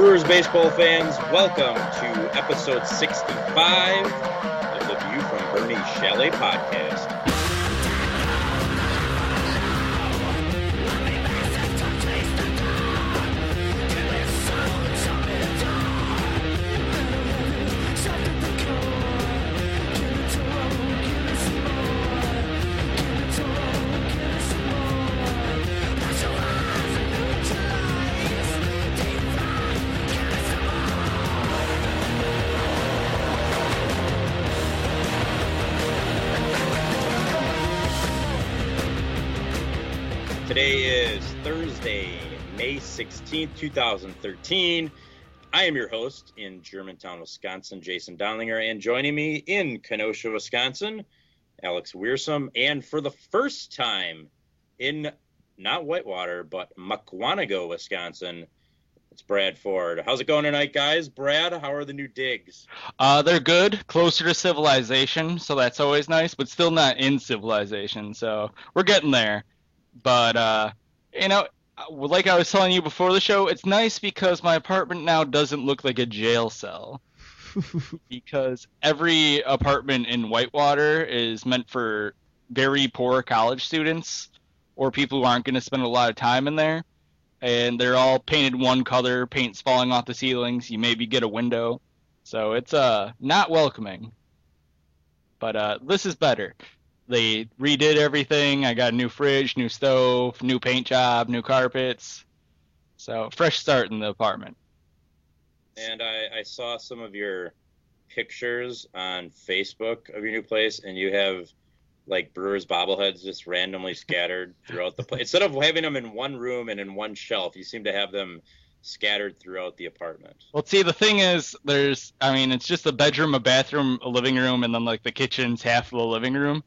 Brewers baseball fans, welcome to episode 65 of the View from Bernie Chalet podcast. 16th, 2013. I am your host in Germantown, Wisconsin, Jason Donlinger, and joining me in Kenosha, Wisconsin, Alex Wearsome, and for the first time in not Whitewater, but Mukwonago, Wisconsin, it's Brad Ford. How's it going tonight, guys? Brad, how are the new digs? Uh, they're good, closer to civilization, so that's always nice, but still not in civilization, so we're getting there. But uh, you know, like I was telling you before the show, it's nice because my apartment now doesn't look like a jail cell. because every apartment in Whitewater is meant for very poor college students or people who aren't going to spend a lot of time in there. And they're all painted one color, paint's falling off the ceilings. You maybe get a window. So it's uh not welcoming. But uh this is better they redid everything. I got a new fridge, new stove, new paint job, new carpets. So fresh start in the apartment. And I, I saw some of your pictures on Facebook of your new place, and you have like Brewers bobbleheads just randomly scattered throughout the place. Instead of having them in one room and in one shelf, you seem to have them scattered throughout the apartment. Well, see, the thing is, there's, I mean, it's just a bedroom, a bathroom, a living room, and then like the kitchen's half of the living room.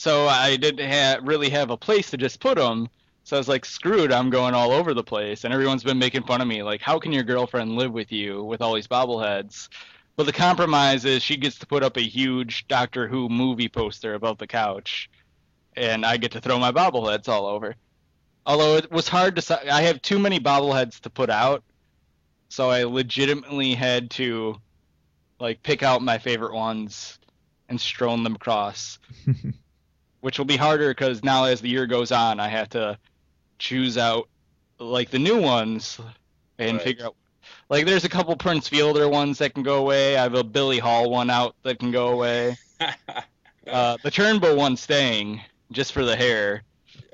So I didn't ha- really have a place to just put them. So I was like, screwed, I'm going all over the place. And everyone's been making fun of me, like, how can your girlfriend live with you with all these bobbleheads? But the compromise is she gets to put up a huge Doctor Who movie poster above the couch, and I get to throw my bobbleheads all over. Although it was hard to, I have too many bobbleheads to put out, so I legitimately had to, like, pick out my favorite ones and strewn them across. which will be harder because now as the year goes on, I have to choose out like the new ones and right. figure out. Like there's a couple Prince Fielder ones that can go away. I have a Billy Hall one out that can go away. uh, the Turnbow one staying just for the hair.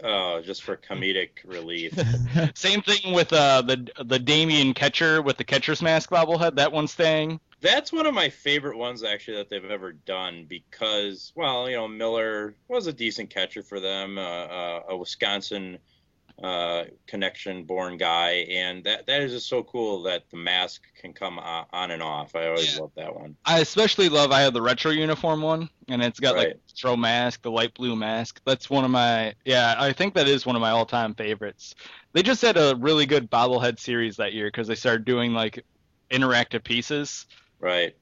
Oh, just for comedic relief. Same thing with uh, the the Damian Catcher with the catcher's mask bobblehead. That one's staying. That's one of my favorite ones actually that they've ever done because, well, you know, Miller was a decent catcher for them, uh, uh, a Wisconsin uh, connection born guy, and that that is just so cool that the mask can come on and off. I always yeah. love that one. I especially love I have the retro uniform one, and it's got right. like throw mask, the light blue mask. That's one of my yeah, I think that is one of my all time favorites. They just had a really good bobblehead series that year because they started doing like interactive pieces Right.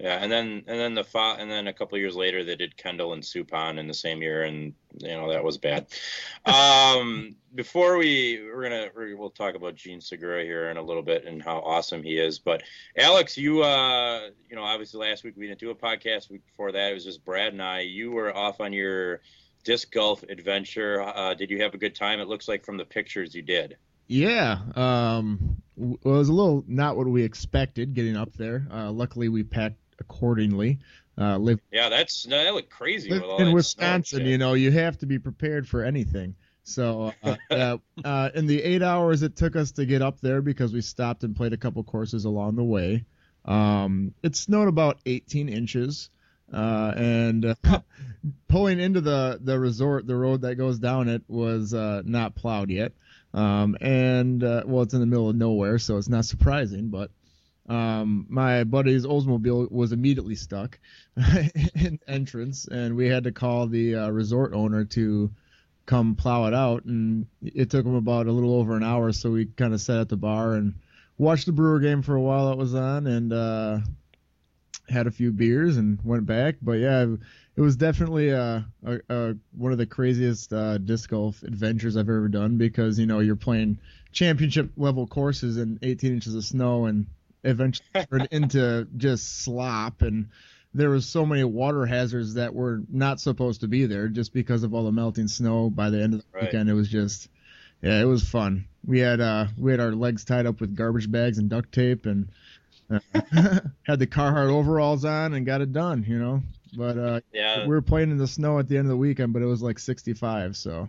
Yeah, and then and then the fa- and then a couple years later they did Kendall and Suppan in the same year, and you know that was bad. Um, before we we're gonna we'll talk about Jean Segura here in a little bit and how awesome he is. But Alex, you uh you know obviously last week we didn't do a podcast. Week before that it was just Brad and I. You were off on your disc golf adventure. Uh, did you have a good time? It looks like from the pictures you did. Yeah, um, it was a little not what we expected getting up there. Uh, luckily, we packed accordingly. Uh, live, yeah, that's that looked crazy. in Wisconsin, you know, you have to be prepared for anything. So, uh, uh, in the eight hours it took us to get up there, because we stopped and played a couple courses along the way, um, it snowed about 18 inches. Uh, and uh, pulling into the, the resort, the road that goes down it was uh, not plowed yet. Um, and uh, well, it's in the middle of nowhere, so it's not surprising. But um, my buddy's Oldsmobile was immediately stuck in entrance, and we had to call the uh, resort owner to come plow it out. And it took him about a little over an hour, so we kind of sat at the bar and watched the Brewer game for a while that was on, and uh, had a few beers and went back. But yeah, it was definitely a, a, a one of the craziest uh, disc golf adventures I've ever done because you know you're playing championship level courses in 18 inches of snow and eventually turned into just slop. And there was so many water hazards that were not supposed to be there just because of all the melting snow by the end of the right. weekend. It was just yeah it was fun. We had uh we had our legs tied up with garbage bags and duct tape and uh, had the Carhartt overalls on and got it done you know but uh yeah we were playing in the snow at the end of the weekend but it was like 65 so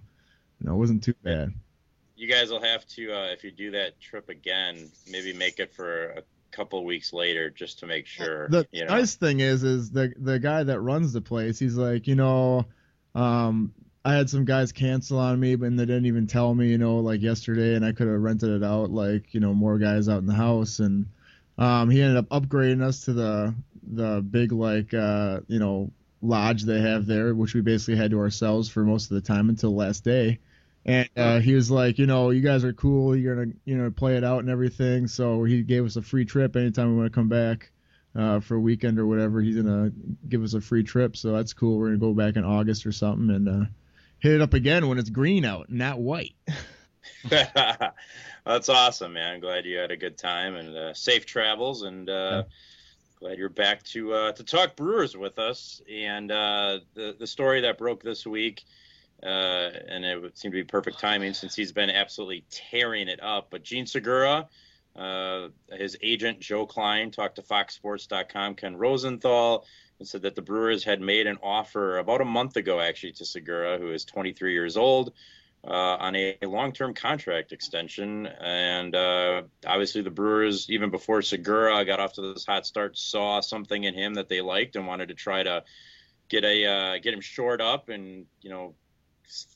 you know it wasn't too bad you guys will have to uh, if you do that trip again maybe make it for a couple weeks later just to make sure. The you know. nice thing is, is the the guy that runs the place. He's like, you know, um, I had some guys cancel on me, but they didn't even tell me, you know, like yesterday, and I could have rented it out, like you know, more guys out in the house, and um, he ended up upgrading us to the the big like uh, you know lodge they have there, which we basically had to ourselves for most of the time until last day and uh, he was like, you know, you guys are cool. You're gonna, you know, play it out and everything. So he gave us a free trip anytime we want to come back uh, for a weekend or whatever. He's gonna give us a free trip. So that's cool. We're gonna go back in August or something and uh, hit it up again when it's green out, not white. that's awesome, man. I'm glad you had a good time and uh, safe travels and. Uh, yeah glad you're back to uh, to talk Brewers with us. And uh, the the story that broke this week uh, and it would seem to be perfect timing since he's been absolutely tearing it up. But Jean Segura, uh, his agent Joe Klein, talked to FoxSports.com Ken Rosenthal and said that the Brewers had made an offer about a month ago, actually, to Segura, who is 23 years old. Uh, on a, long-term contract extension, and uh, obviously the Brewers, even before Segura got off to this hot start, saw something in him that they liked and wanted to try to get a uh, get him shored up and you know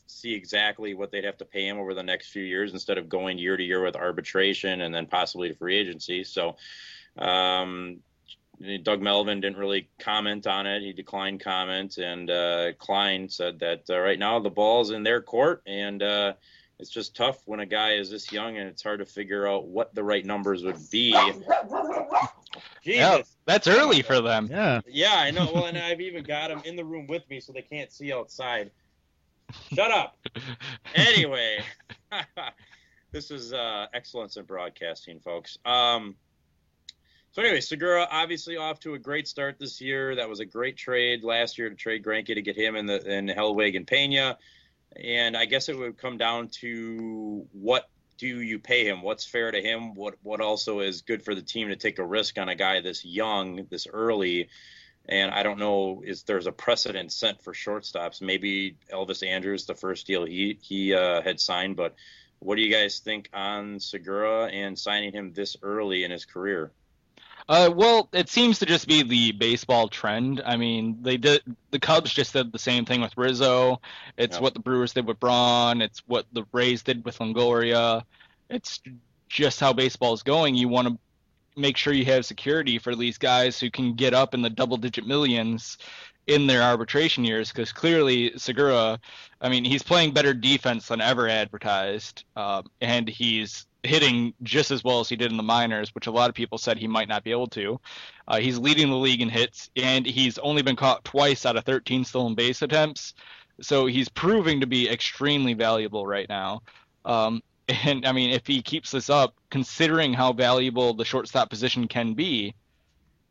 see exactly what they'd have to pay him over the next few years instead of going year to year with arbitration and then possibly free agency. So, um, Doug Melvin didn't really comment on it. He declined comment, and uh, Klein said that uh, right now the ball's in their court, and uh, it's just tough when a guy is this young, and it's hard to figure out what the right numbers would be. Yeah, that's early for them. Yeah. Yeah, I know. Well, and I've even got them in the room with me, so they can't see outside. Shut up. anyway, this is uh, excellence in broadcasting, folks. Um, so anyway, Segura obviously off to a great start this year. That was a great trade last year to trade Greinke to get him in the in Hellweg and Pena. And I guess it would come down to what do you pay him? What's fair to him? What what also is good for the team to take a risk on a guy this young, this early? And I don't know is there's a precedent set for shortstops. Maybe Elvis Andrus, the first deal he he uh, had signed, but what do you guys think on Segura and signing him this early in his career? Uh, well, it seems to just be the baseball trend. I mean, they did the Cubs just did the same thing with Rizzo. It's yep. what the Brewers did with Braun. It's what the Rays did with Longoria. It's just how baseball is going. You want to make sure you have security for these guys who can get up in the double digit millions in their arbitration years because clearly Segura, I mean, he's playing better defense than ever advertised, um, and he's hitting just as well as he did in the minors, which a lot of people said he might not be able to. Uh, he's leading the league in hits, and he's only been caught twice out of 13 stolen base attempts. So he's proving to be extremely valuable right now. Um, and I mean, if he keeps this up, considering how valuable the shortstop position can be,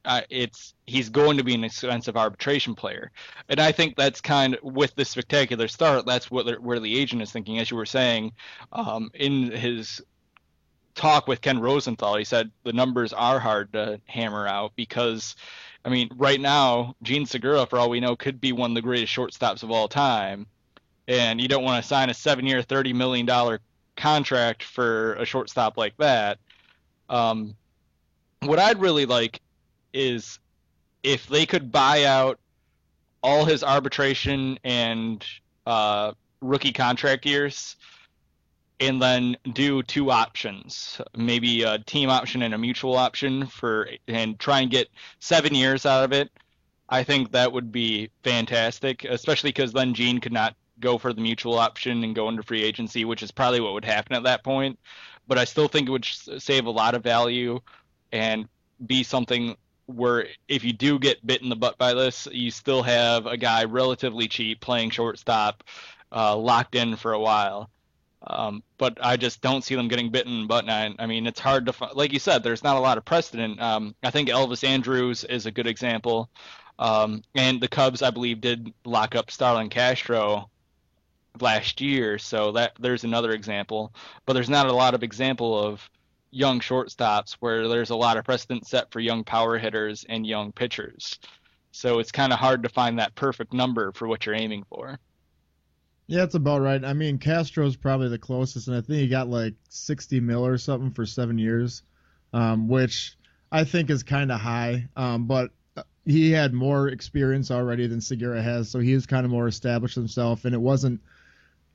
uh, it's he's going to be an expensive arbitration player. And I think that's kind of with this spectacular start. That's what where the agent is thinking, as you were saying, um, in his talk with Ken Rosenthal, he said the numbers are hard to hammer out because. I mean, right now, Jean Segura, for all we know, could be one of the greatest shortstops of all time. And you don't want to sign a seven-year, thirty million dollar contract for a shortstop like that. Um, what I'd really like is if they could buy out all his arbitration and uh, rookie contract years and then do two options maybe a team option and a mutual option for and try and get seven years out of it i think that would be fantastic especially because then gene could not go for the mutual option and go into free agency, which is probably what would happen at that point. But I still think it would save a lot of value and be something where if you do get bit in the butt by this, you still have a guy relatively cheap playing shortstop, uh, locked in for a while. Um, but I just don't see them getting bitten. But I, I mean, it's hard to. Like you said, there's not a lot of precedent. Um, I think Elvis Andrus is a good example. Um, and the Cubs, I believe, did lock up Starlin Castro last year, so that there's another example. But there's not a lot of example of young shortstops where there's a lot of precedent set for young power hitters and young pitchers. So it's kind of hard to find that perfect number for what you're aiming for. Yeah, it's about right. I mean, Castro's probably the closest, and I think he got like 60 mil or something for seven years, um, which I think is kind of high. Um, but he had more experience already than Segura has, so he was kind of more established himself, and it wasn't,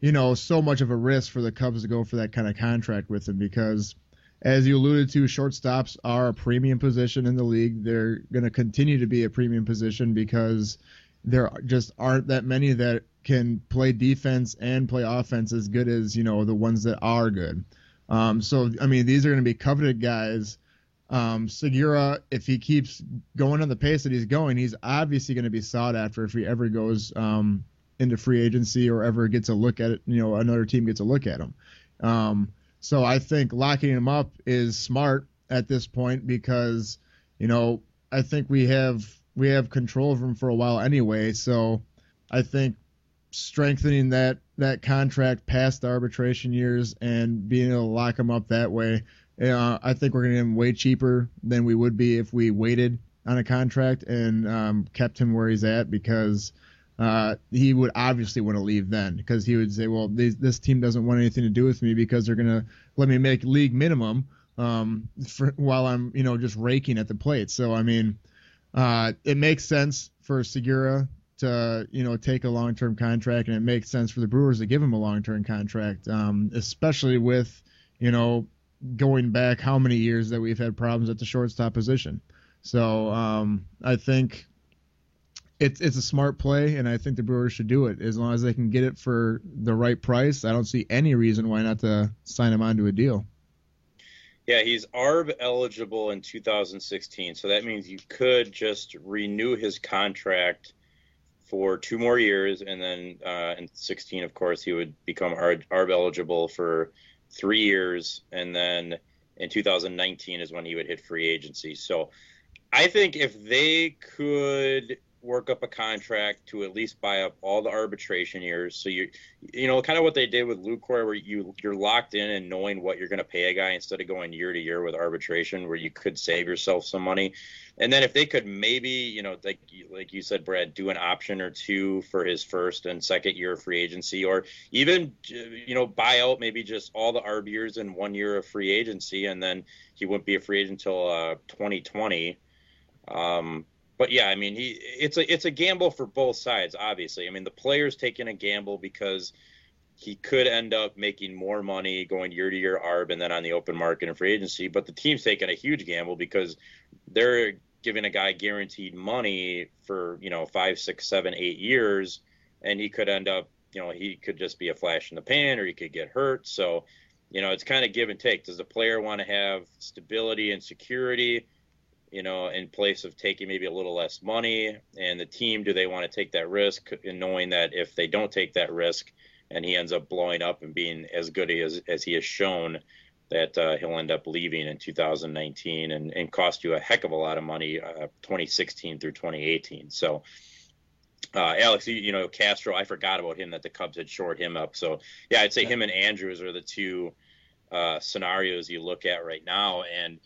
you know, so much of a risk for the Cubs to go for that kind of contract with him because, as you alluded to, shortstops are a premium position in the league. They're going to continue to be a premium position because there just aren't that many that can play defense and play offense as good as you know the ones that are good. Um, so I mean, these are going to be coveted guys. Um, Segura, if he keeps going on the pace that he's going, he's obviously going to be sought after if he ever goes um, into free agency or ever gets a look at it. You know, another team gets a look at him. Um, so I think locking him up is smart at this point because you know I think we have we have control of him for a while anyway. So I think strengthening that that contract past the arbitration years and being able to lock him up that way. Uh, I think we're going to get him way cheaper than we would be if we waited on a contract and um, kept him where he's at because uh, he would obviously want to leave then because he would say, well, this, this team doesn't want anything to do with me because they're going to let me make league minimum um, for, while I'm, you know, just raking at the plate. So, I mean, uh, it makes sense for Segura to you know take a long term contract, and it makes sense for the Brewers to give him a long term contract, um, especially with you know going back how many years that we've had problems at the shortstop position. So um, I think it's it's a smart play, and I think the Brewers should do it as long as they can get it for the right price. I don't see any reason why not to sign him onto a deal. Yeah, he's ARB eligible in 2016, so that means you could just renew his contract for two more years, and then uh, in 16, of course, he would become ARB eligible for three years, and then in 2019 is when he would hit free agency. So I think if they could work up a contract to at least buy up all the arbitration years. So you, you know, kind of what they did with Lucroy, where you you're locked in and knowing what you're going to pay a guy instead of going year to year with arbitration, where you could save yourself some money. And then if they could maybe, you know, like like you said, Brad, do an option or two for his first and second year of free agency, or even you know buy out maybe just all the arb years in one year of free agency, and then he wouldn't be a free agent until uh, 2020. Um, but yeah, I mean, he it's a it's a gamble for both sides. Obviously, I mean, the player's taking a gamble because he could end up making more money going year to year arb and then on the open market and free agency. But the team's taking a huge gamble because they're giving a guy guaranteed money for you know five, six, seven, eight years, and he could end up you know he could just be a flash in the pan or he could get hurt. So you know it's kind of give and take. Does the player want to have stability and security? You know, in place of taking maybe a little less money? And the team, do they want to take that risk, and knowing that if they don't take that risk and he ends up blowing up and being as good as, as he has shown, that uh, he'll end up leaving in 2019 and, and cost you a heck of a lot of money, uh, 2016 through 2018. So, uh, Alex, you, you, know, Castro, I forgot about him that the Cubs had shored him up. So, yeah, I'd say him and Andrus are the two uh, scenarios you look at right now. And,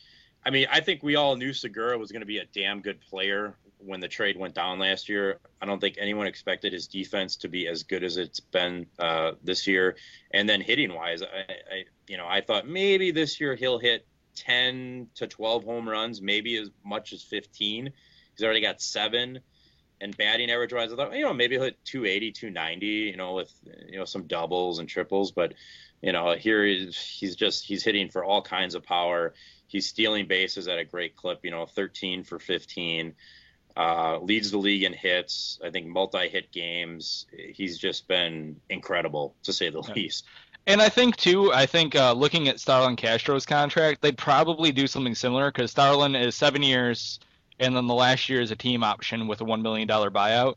I mean, I think we all knew Segura was going to be a damn good player when the trade went down last year. I don't think anyone expected his defense to be as good as it's been uh, this year. And then hitting wise, I, I, you know, I thought maybe this year he'll hit 10 to 12 home runs, maybe as much as 15. He's already got seven. And batting average wise, I thought, you know, maybe he'll hit 280, 290, you know, with, you know, some doubles and triples. But, you know, here he's, he's just, he's hitting for all kinds of power He's stealing bases at a great clip, you know, 13 for 15. Uh, leads the league in hits. I think multi-hit games. He's just been incredible to say the yeah. least. And I think too, I think uh, looking at Starlin Castro's contract, they'd probably do something similar because Starlin is seven years and then the last year is a team option with a one million dollar buyout.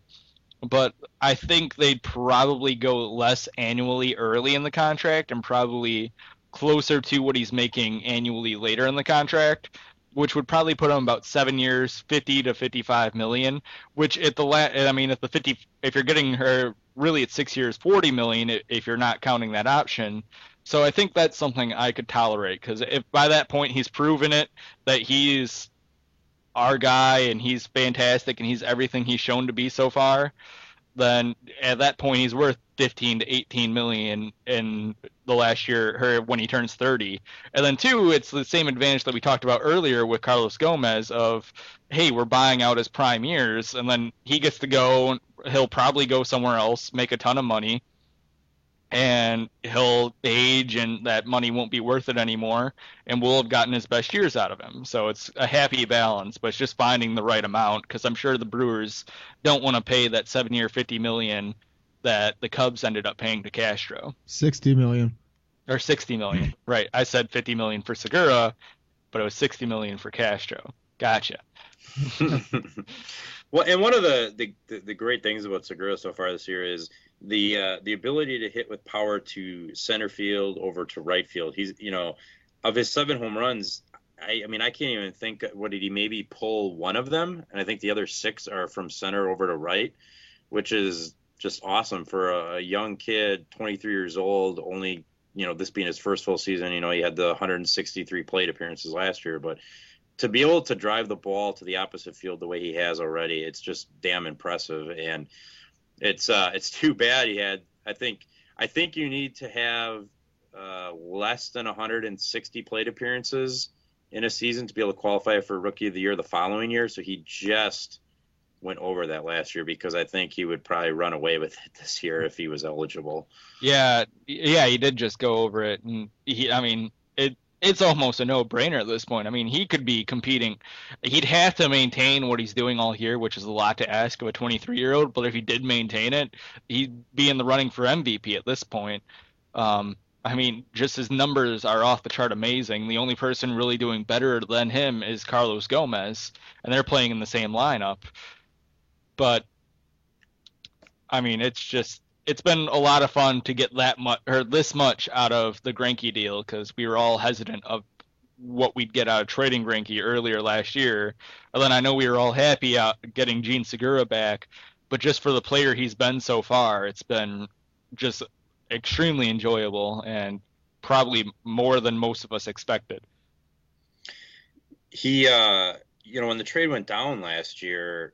But I think they'd probably go less annually early in the contract and probably closer to what he's making annually later in the contract which would probably put him about seven years, fifty to fifty-five million. Which at the la- I mean, at the fifty, if you're getting her really at six years, forty million, if you're not counting that option. So I think that's something I could tolerate because if by that point he's proven it that he's our guy and he's fantastic and he's everything he's shown to be so far, then at that point he's worth 15 to 18 million in the last year her when he turns 30 and then two it's the same advantage that we talked about earlier with carlos gomez of hey we're buying out his prime years and then he gets to go he'll probably go somewhere else make a ton of money and he'll age and that money won't be worth it anymore and we'll have gotten his best years out of him. So it's a happy balance but it's just finding the right amount because i'm sure the brewers don't want to pay that seven year 50 million that the cubs ended up paying to castro. 60 million. Or 60 million. Right. I said 50 million for segura but it was 60 million for castro. Gotcha well and one of the, the the great things about segura so far this year is the uh, the ability to hit with power to center field over to right field. He's you know of his seven home runs. I, I mean, I can't even think. What did he maybe pull one of them? And I think the other six are from center over to right, which is just awesome for a young kid, 23 years old, only you know this being his first full season. You know, he had the 163 plate appearances last year, but to be able to drive the ball to the opposite field the way he has already, it's just damn impressive. And it's uh, it's too bad he had. I think I think you need to have uh, less than 160 plate appearances in a season to be able to qualify for Rookie of the Year the following year. So he just went over that last year because I think he would probably run away with it this year if he was eligible. Yeah, yeah, he did just go over it, and he, I mean, it's almost a no-brainer at this point. I mean, he could be competing. He'd have to maintain what he's doing all year, which is a lot to ask of a 23-year-old. But if he did maintain it, he'd be in the running for MVP at this point. Um, I mean, just his numbers are off the chart amazing. The only person really doing better than him is Carlos Gomez, and they're playing in the same lineup. But I mean, it's just it's been a lot of fun to get that much or this much out of the Greinke deal because we were all hesitant of what we'd get out of trading Greinke earlier last year. And then I know we were all happy out getting Jean Segura back, but just for the player he's been so far, it's been just extremely enjoyable and probably more than most of us expected. He, uh, you know, when the trade went down last year,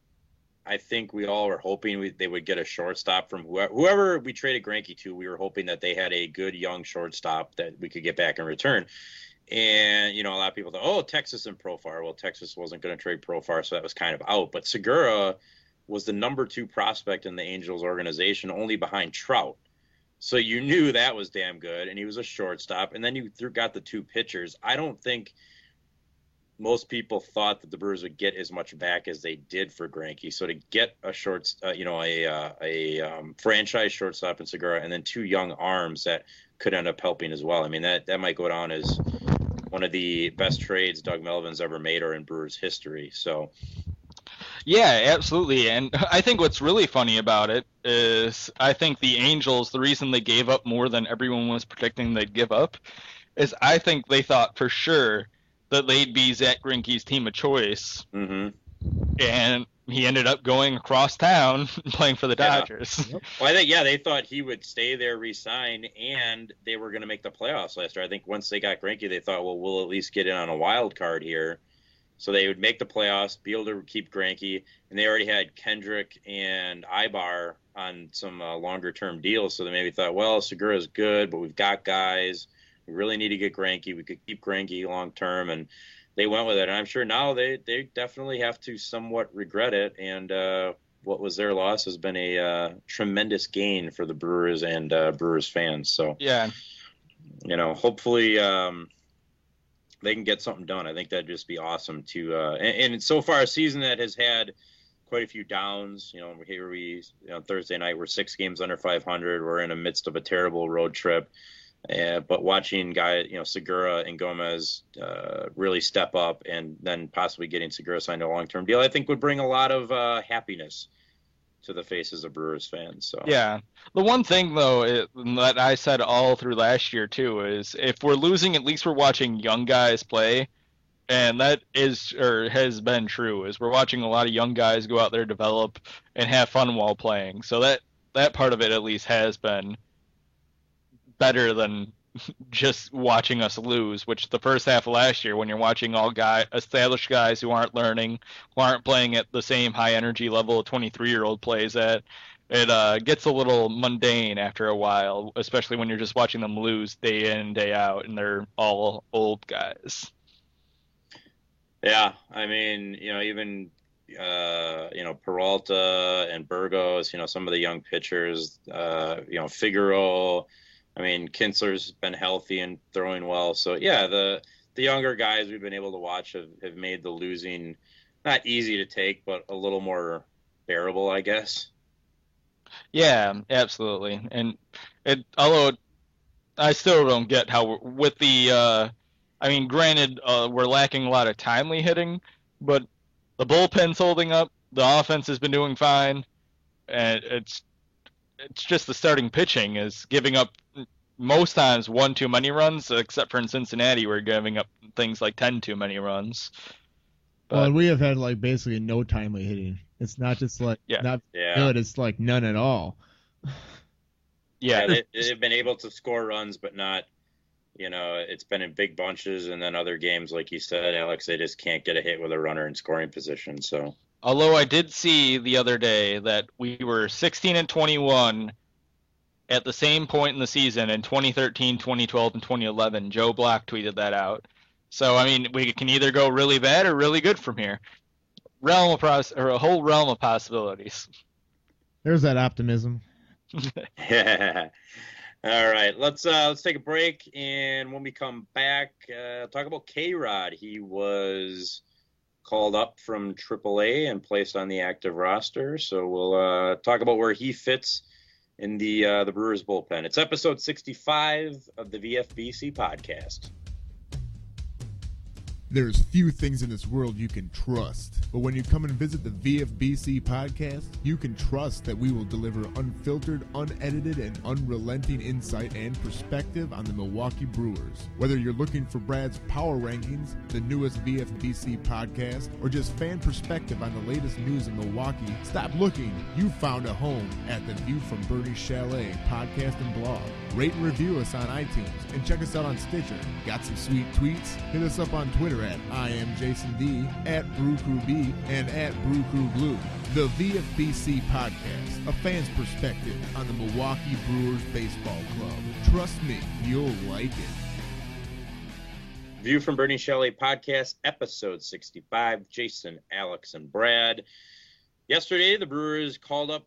I think we all were hoping we, they would get a shortstop from whoever, whoever we traded Greinke to. We were hoping that they had a good young shortstop that we could get back in return. And you know, a lot of people thought, oh, Texas and Profar. Well, Texas wasn't going to trade Profar, so that was kind of out. But Segura was the number two prospect in the Angels organization, only behind Trout. So you knew that was damn good, and he was a shortstop. And then you got the two pitchers. I don't think most people thought that the Brewers would get as much back as they did for Greinke. So to get a short, uh, you know, a uh, a um, franchise shortstop in Segura, and then two young arms that could end up helping as well. I mean, that that might go down as one of the best trades Doug Melvin's ever made or in Brewers history. So. Yeah, absolutely. And I think what's really funny about it is I think the Angels, the reason they gave up more than everyone was predicting they'd give up, is I think they thought for sure that they'd be Zack Greinke's team of choice. Mm-hmm. And he ended up going across town playing for the Dodgers. Yeah. Well, I think yeah, they thought he would stay there, resign, and they were going to make the playoffs last year. I think once they got Greinke, they thought, well, we'll at least get in on a wild card here, so they would make the playoffs, be able to keep Greinke, and they already had Kendrick and Aybar on some uh, longer term deals, so they maybe thought, well, Segura's good, but we've got guys. We really need to get Greinke. We could keep Greinke long term, and they went with it. And I'm sure now they they definitely have to somewhat regret it. And uh, what was their loss has been a uh, tremendous gain for the Brewers and uh, Brewers fans. So yeah, you know, hopefully. Um, they can get something done. I think that'd just be awesome to. Uh, and, and so far, a season that has had quite a few downs. You know, here we you know, Thursday night we're six games under 500. We're in the midst of a terrible road trip Uh, but watching guy, you know, Segura and Gomez uh, really step up, and then possibly getting Segura signed a long-term deal, I think would bring a lot of uh, happiness to the faces of Brewers fans. So yeah, the one thing though it, that I said all through last year too is if we're losing, at least we're watching young guys play, and that is or has been true. Is we're watching a lot of young guys go out there, develop, and have fun while playing. So that that part of it at least has been better than just watching us lose, which the first half of last year, when you're watching all guy established guys who aren't learning, who aren't playing at the same high energy level a 23 year old plays at, it uh, gets a little mundane after a while, especially when you're just watching them lose day in day out, and they're all old guys. Yeah, I mean, you know, even uh, you know Peralta and Burgos, you know, some of the young pitchers, uh, you know, Figaro I mean, Kintzler's been healthy and throwing well. So yeah, the the younger guys we've been able to watch have, have made the losing not easy to take, but a little more bearable, I guess. Yeah, absolutely. And it although I still don't get how with the uh I mean, granted, uh, we're lacking a lot of timely hitting, but the bullpen's holding up. The offense has been doing fine, and it's it's just the starting pitching is giving up most times one too many runs, except for in Cincinnati, we're giving up things like ten too many runs. But, well, we have had like basically no timely hitting. It's not just like yeah. not yeah. good. It's like none at all. Yeah, they, they've been able to score runs, but not. You know, it's been in big bunches, and then other games, like you said, Alex, they just can't get a hit with a runner in scoring position. So Although I did see the other day that we were 16 and 21 at the same point in the season in 2013, 2012, and 2011. Joe Black tweeted that out. So I mean, we can either go really bad or really good from here. Realm of pros- or a whole realm of possibilities. There's that optimism. yeah. All right, let's uh, let's take a break, and when we come back, uh, talk about K Rod. He was called up from AAA and placed on the active roster. So we'll uh, talk about where he fits in the uh, the Brewers bullpen. It's episode 65 of the VFBC podcast. There's few things in this world you can trust, but when you come and visit the VFBC podcast, you can trust that we will deliver unfiltered, unedited, and unrelenting insight and perspective on the Milwaukee Brewers. Whether you're looking for Brad's power rankings, the newest VFBC podcast, or just fan perspective on the latest news in Milwaukee, stop looking. You found a home at the View from Bernie's Chalet podcast and blog. Rate and review us on iTunes and check us out on Stitcher. Got some sweet tweets? Hit us up on Twitter at I am Jason D, at Brew Crew B, and at Brew Crew Blue. The VFBC Podcast, a fan's perspective on the Milwaukee Brewers Baseball Club. Trust me, you'll like it. View from Bernie Chalet podcast, episode 65. Jason, Alex, and Brad. Yesterday, the Brewers called up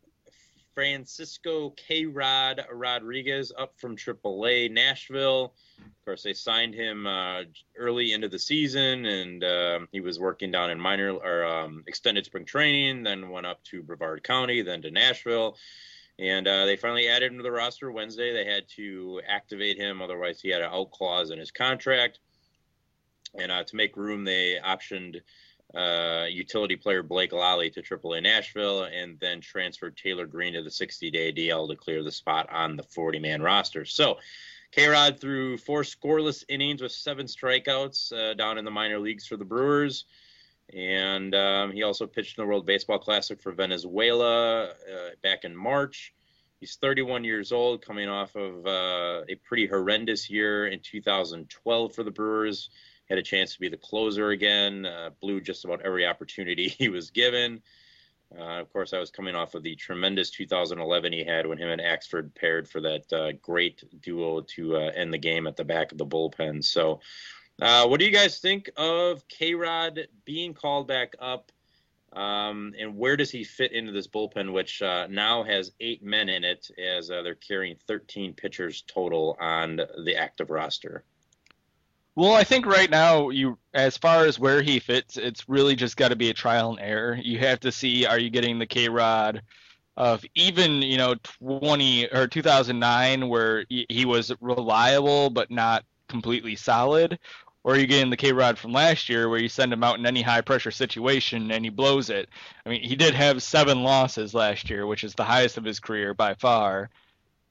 Francisco K. Rod Rodriguez up from AAA Nashville. Of course, they signed him uh, early into the season, and uh, he was working down in minor or um, extended spring training. Then went up to Brevard County, then to Nashville, and uh, they finally added him to the roster Wednesday. They had to activate him, otherwise he had an out clause in his contract. And uh, to make room, they optioned uh, utility player Blake Lalli to AAA Nashville, and then transferred Taylor Green to the 60-day DL to clear the spot on the 40-man roster. So, K-Rod threw four scoreless innings with seven strikeouts uh, down in the minor leagues for the Brewers, and um, he also pitched in the World Baseball Classic for Venezuela uh, back in March. He's 31 years old, coming off of uh, a pretty horrendous year in 2012 for the Brewers had a chance to be the closer again, uh, blew just about every opportunity he was given. Uh, of course, I was coming off of the tremendous 2011 he had when him and Axford paired for that uh, great duo to uh, end the game at the back of the bullpen. So, uh, what do you guys think of K Rod being called back up? Um, and where does he fit into this bullpen, which uh, now has eight men in it, as uh, they're carrying 13 pitchers total on the active roster? Well, I think right now, you as far as where he fits, it's really just got to be a trial and error. You have to see are you getting the K Rod of even you know 20 or 2009 where he was reliable but not completely solid or are you getting the K Rod from last year where you send him out in any high pressure situation and he blows it. I mean, he did have seven losses last year, which is the highest of his career by far.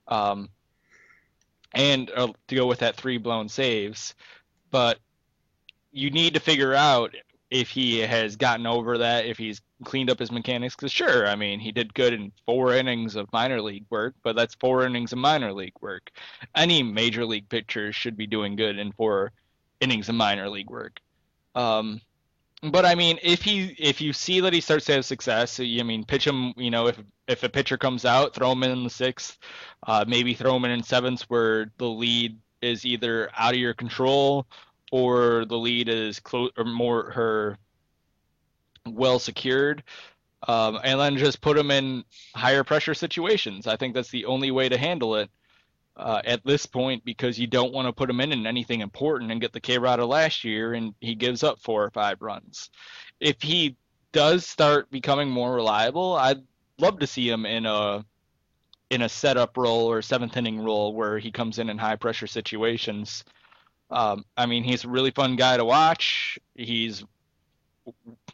Um, and uh, to go with that three blown saves, but you need to figure out if he has gotten over that, if he's cleaned up his mechanics. Because sure, I mean, he did good in four innings of minor league work, but that's four innings of minor league work. Any major league pitcher should be doing good in four innings of minor league work. Um, but I mean, if he if you see that he starts to have success, I mean, pitch him. You know, if if a pitcher comes out, throw him in the sixth, uh, maybe throw him in in seventh, where the lead is either out of your control or the lead is close or more her well secured. Um, and then just put them in higher pressure situations. I think that's the only way to handle it uh, at this point because you don't want to put him in in anything important and get the K of last year and he gives up four or five runs. If he does start becoming more reliable, I'd love to see him in a in a setup role or seventh inning role where he comes in in high pressure situations. Um, I mean, he's a really fun guy to watch. He's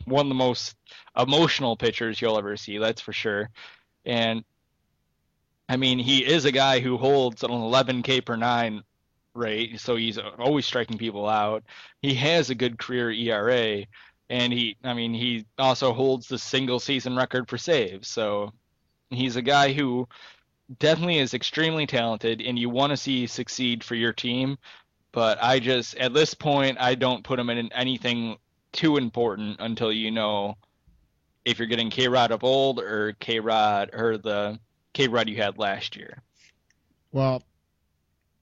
one of the most emotional pitchers you'll ever see, that's for sure. And I mean, he is a guy who holds an 11 K per nine rate, so he's always striking people out. He has a good career ERA, and he, I mean, he also holds the single season record for saves. So he's a guy who definitely is extremely talented, and you want to see succeed for your team. But I just, at this point, I don't put him in anything too important until you know if you're getting K Rod of old or K Rod or the K Rod you had last year. Well,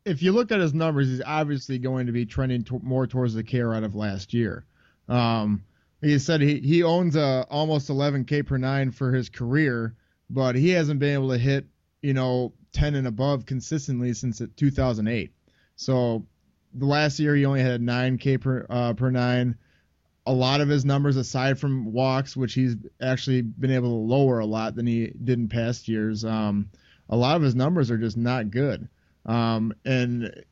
if you look at his numbers, he's obviously going to be trending to, more towards the K Rod of last year. Um, he said he, he owns a almost 11K per nine for his career, but he hasn't been able to hit, you know, 10 and above consistently since 2008. So the last year he only had 9K per, uh, per nine. A lot of his numbers, aside from walks, which he's actually been able to lower a lot than he did in past years, um, a lot of his numbers are just not good. Um, and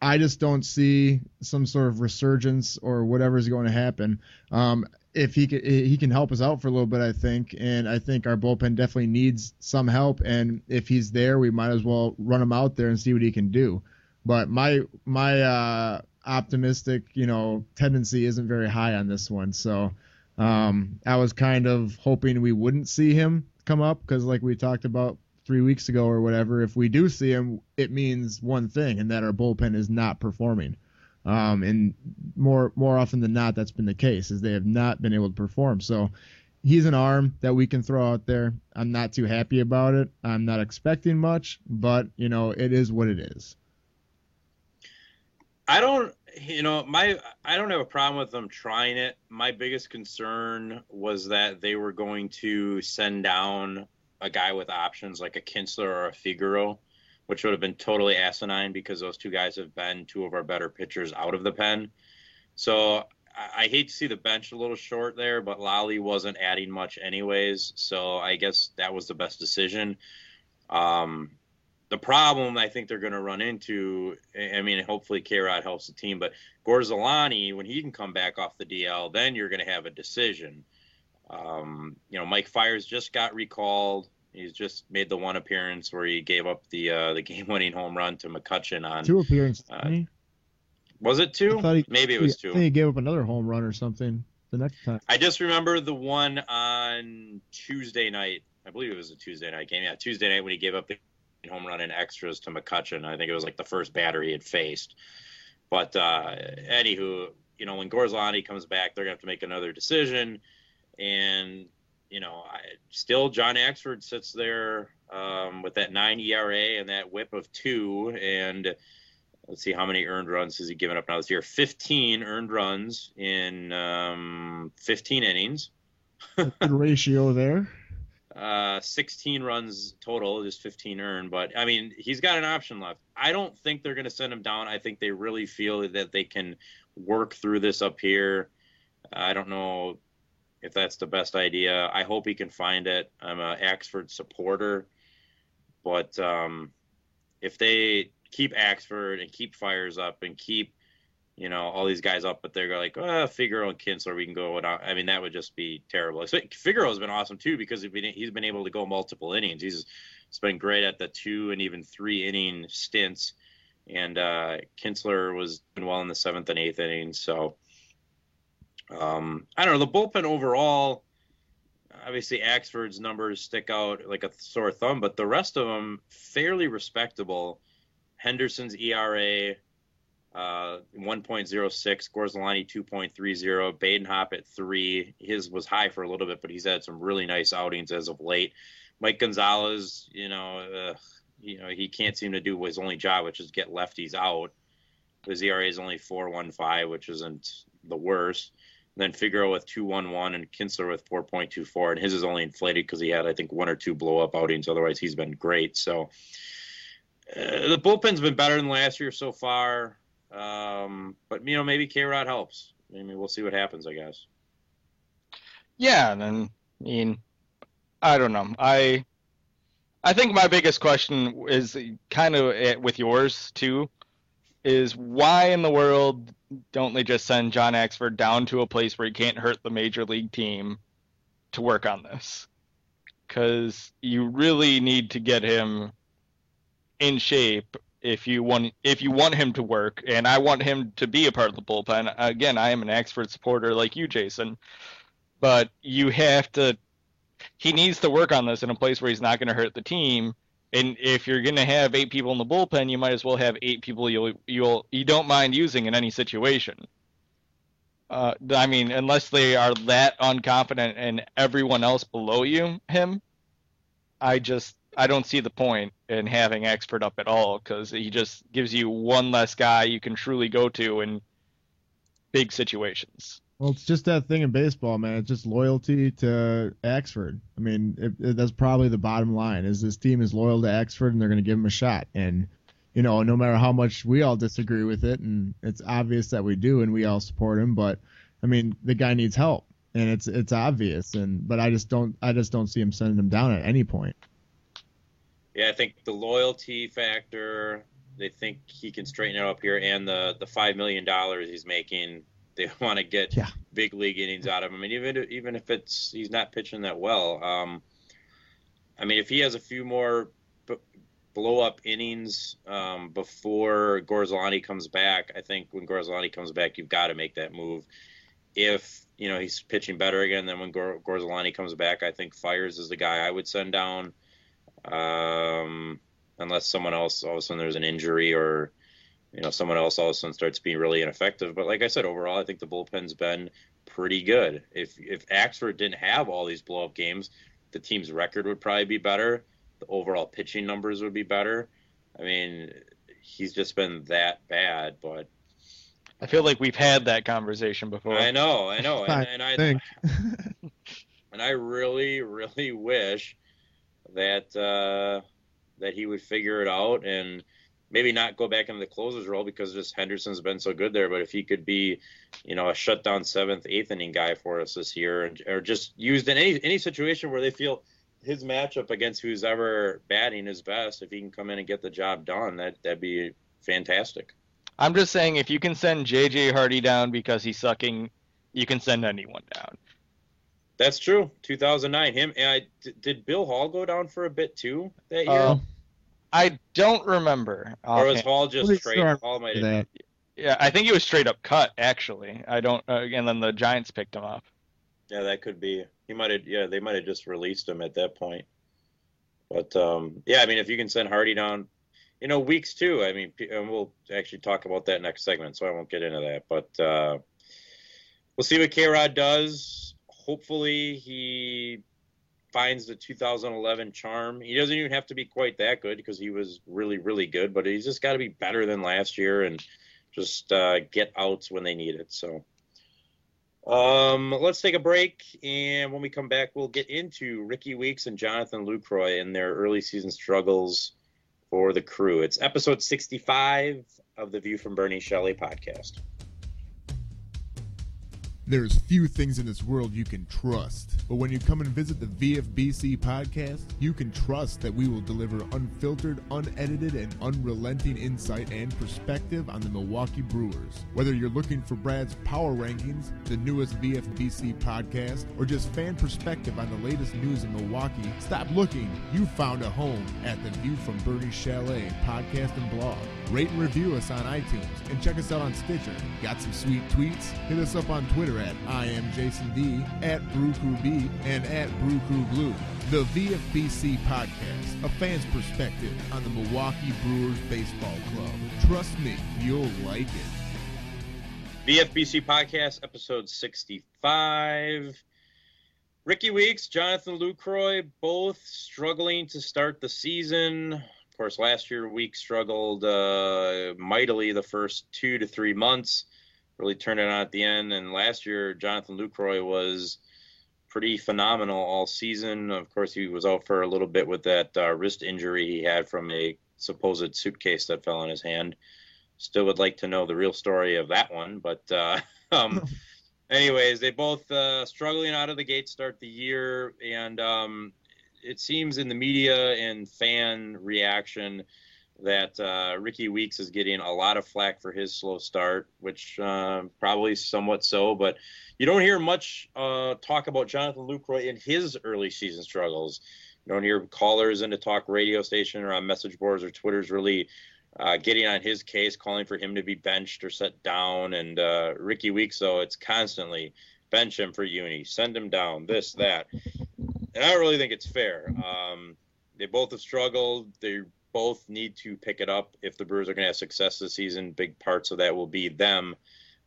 I just don't see some sort of resurgence or whatever is going to happen. Um, if he can, he can help us out for a little bit, I think, and I think our bullpen definitely needs some help. And if he's there, we might as well run him out there and see what he can do. But my my uh, optimistic, you know, tendency isn't very high on this one. So um, I was kind of hoping we wouldn't see him come up because, like we talked about three weeks ago or whatever, if we do see him, it means one thing, and that our bullpen is not performing. Um, and more more often than not, that's been the case, is they have not been able to perform. So he's an arm that we can throw out there. I'm not too happy about it. I'm not expecting much, but you know, it is what it is. I don't, you know, my I don't have a problem with them trying it. My biggest concern was that they were going to send down a guy with options like a Kintzler or a Figueroa, which would have been totally asinine because those two guys have been two of our better pitchers out of the pen. So I, I hate to see the bench a little short there, but Lalli wasn't adding much anyways. So I guess that was the best decision. Um, the problem I think they're going to run into, I mean, hopefully K Rod helps the team, but Gorzelanny, when he can come back off the DL, then you're going to have a decision. Um, you know, Mike Fiers just got recalled. He's just made the one appearance where he gave up the uh, the game winning home run to McCutchen on two appearances. Uh, was it two? He, Maybe it was two. I think he gave up another home run or something the next time. I just remember the one on Tuesday night. I believe it was a Tuesday night game. Yeah, Tuesday night when he gave up the home run in extras to McCutchen. I think it was like the first batter he had faced. But uh, anywho, you know, when Gorzelanny comes back, they're gonna have to make another decision. And you know, I, still John Axford sits there um, with that nine ERA and that WHIP of two. And let's see how many earned runs has he given up now this year? 15 earned runs in um, 15 innings. Good ratio there. Uh, 16 runs total, just 15 earned. But I mean, he's got an option left. I don't think they're going to send him down. I think they really feel that they can work through this up here. I don't know if that's the best idea. I hope he can find it. I'm a Axford supporter, but um, if they keep Axford and keep Fiers up and keep you know all these guys up, but they're like, oh, Figaro and Kintzler, we can go without. I mean, that would just be terrible. So Figaro's been awesome too because he's been, able to go multiple innings. He's, been great at the two and even three inning stints, and uh, Kintzler was doing well in the seventh and eighth innings. So um, I don't know the bullpen overall. Obviously, Axford's numbers stick out like a sore thumb, but the rest of them fairly respectable. Henderson's ERA uh, 1.06, Gorzelanny 2.30, Badenhop at three. His was high for a little bit, but he's had some really nice outings as of late. Mike Gonzalez, you know, uh, you know he can't seem to do his only job, which is get lefties out. His ERA is only 4.15, which isn't the worst. Then Figaro with 2.11 and Kintzler with 4.24, and his is only inflated because he had I think one or two blow up outings. Otherwise, he's been great. So. Uh, the bullpen's been better than last year so far. Um, but you know, maybe K Rod helps. I mean, we'll see what happens. I guess. Yeah, and then I mean, I don't know. I I think my biggest question is kind of with yours too. Is why in the world don't they just send John Axford down to a place where he can't hurt the major league team to work on this? Because you really need to get him in shape if you want if you want him to work, and I want him to be a part of the bullpen. Again, I am an Axford supporter like you, Jason, but you have to. He needs to work on this in a place where he's not going to hurt the team. And if you're going to have eight people in the bullpen, you might as well have eight people you'll you'll you don't mind using in any situation. Uh, I mean, unless they are that unconfident and everyone else below you him, I just I don't see the point in having Axford up at all because he just gives you one less guy you can truly go to in big situations. Well, it's just that thing in baseball, man. It's just loyalty to Axford. I mean, it, it, that's probably the bottom line. Is this team is loyal to Axford and they're going to give him a shot. And you know, no matter how much we all disagree with it, and it's obvious that we do, and we all support him, but I mean, the guy needs help, and it's it's obvious. And but I just don't I just don't see him sending him down at any point. Yeah, I think the loyalty factor. They think he can straighten it up here, and the the five million dollars he's making. They want to get yeah. big league innings out of him, and even even if it's he's not pitching that well. Um, I mean, if he has a few more b- blow up innings um, before Gorzelanny comes back, I think when Gorzelanny comes back, you've got to make that move. If you know he's pitching better again, then when Gor- Gorzelanny comes back, I think Fiers is the guy I would send down um, unless someone else all of a sudden there's an injury or you know someone else all of a sudden starts being really ineffective. But like I said, overall, I think the bullpen's been pretty good. If if Axford didn't have all these blow up games, the team's record would probably be better. The overall pitching numbers would be better. I mean, he's just been that bad, but. I feel like we've had that conversation before. I know, I know, and, and I, think. and I really, really wish that uh, that he would figure it out and maybe not go back into the closer's role because just Henderson's been so good there. But if he could be, you know, a shutdown seventh, eighth inning guy for us this year, and, or just used in any any situation where they feel his matchup against who's ever batting is best, if he can come in and get the job done, that that'd be fantastic. I'm just saying, if you can send JJ Hardy down because he's sucking, you can send anyone down. That's true. 2009. Him and I did Bill Hall go down for a bit too that year. Uh, I don't remember. Or was Hall just straight? Sure Hall might have. Yeah, I think he was straight up cut. Actually, I don't. Uh, and then the Giants picked him up. Yeah, that could be. He might have. Yeah, they might have just released him at that point. But um, yeah, I mean, if you can send Hardy down, you know, weeks too. I mean, and we'll actually talk about that next segment, so I won't get into that. But uh, we'll see what K Rod does hopefully he finds the 2011 charm. He doesn't even have to be quite that good because he was really, really good, but he's just got to be better than last year and just uh, get outs when they need it. So um, let's take a break, and when we come back, we'll get into Rickie Weeks and Jonathan Lucroy and their early season struggles for the crew. It's episode 65 of the View from Bernie Chalet podcast. There's few things in this world you can trust, but when you come and visit the VFBC podcast, you can trust that we will deliver unfiltered, unedited, and unrelenting insight and perspective on the Milwaukee Brewers. Whether you're looking for Brad's power rankings, the newest VFBC podcast, or just fan perspective on the latest news in Milwaukee, stop looking. You found a home at the View from Bernie's Chalet podcast and blog. Rate and review us on iTunes and check us out on Stitcher. Got some sweet tweets? Hit us up on Twitter at I am Jason D, at BrewCrewB, and at BrewCrewBlue. The VFBC Podcast, a fan's perspective on the Milwaukee Brewers Baseball Club. Trust me, you'll like it. VFBC Podcast, episode 65. Rickie Weeks, Jonathan Lucroy, both struggling to start the season. Of course, last year Weeks struggled uh, mightily the first two to three months, really turned it on at the end. And last year, Jonathan Lucroy was pretty phenomenal all season. Of course, he was out for a little bit with that uh, wrist injury he had from a supposed suitcase that fell in his hand. Still would like to know the real story of that one, but uh, um, anyways, they both uh, struggling out of the gate start the year, and um, it seems in the media and fan reaction that uh, Rickie Weeks is getting a lot of flack for his slow start, which uh, probably somewhat so, but you don't hear much uh, talk about Jonathan Lucroy in his early season struggles. You don't hear callers in the talk radio station or on message boards or Twitter's really uh, getting on his case, calling for him to be benched or set down. And uh, Rickie Weeks, though, it's constantly bench him for Yuni, send him down, this, that. And I don't really think it's fair. Um, they both have struggled. They both need to pick it up if the Brewers are going to have success this season. Big parts of that will be them.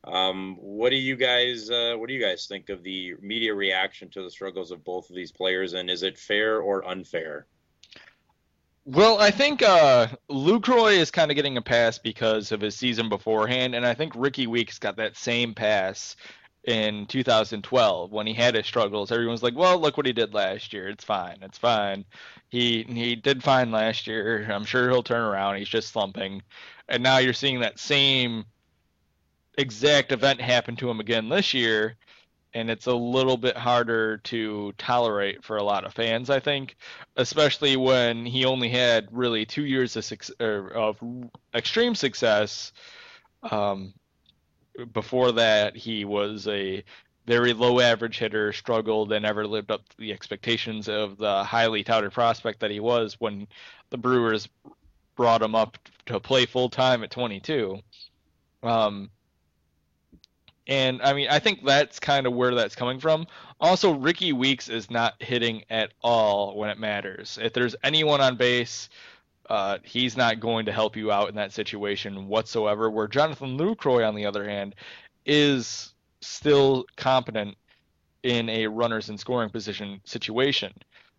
Um, what do you guys uh, What do you guys think of the media reaction to the struggles of both of these players, and is it fair or unfair? Well, I think uh, Lucroy is kind of getting a pass because of his season beforehand, and I think Rickie Weeks got that same pass in 2012 when he had his struggles. Everyone's like, "Well, look what he did last year. It's fine. It's fine. He he did fine last year. I'm sure he'll turn around. He's just slumping." And now you're seeing that same exact event happen to him again this year, and it's a little bit harder to tolerate for a lot of fans, I think, especially when he only had really two years of, of extreme success. Um, before that, he was a very low average hitter, struggled, and never lived up to the expectations of the highly touted prospect that he was when the Brewers brought him up to play full time at 22. Um, and I mean, I think that's kind of where that's coming from. Also, Rickie Weeks is not hitting at all when it matters. If there's anyone on base, uh, he's not going to help you out in that situation whatsoever. Where Jonathan Lucroy, on the other hand, is still competent in a runners in scoring position situation.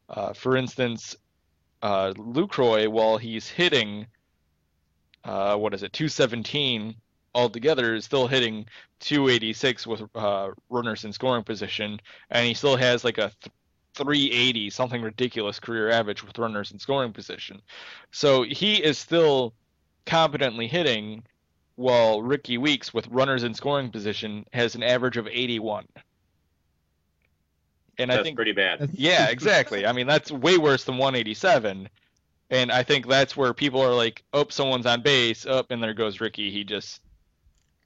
Uh, for instance, uh, Lucroy, while he's hitting, uh, what is it, 217 altogether is still hitting 286 with uh, runners in scoring position, and he still has like a 380 something ridiculous career average with runners in scoring position. So he is still competently hitting, while Rickie Weeks with runners in scoring position has an average of 81. And that's I think pretty bad. Yeah, exactly. I mean, that's way worse than 187. And I think that's where people are like, "Oh, someone's on base. Up, oh, and there goes Rickie. He just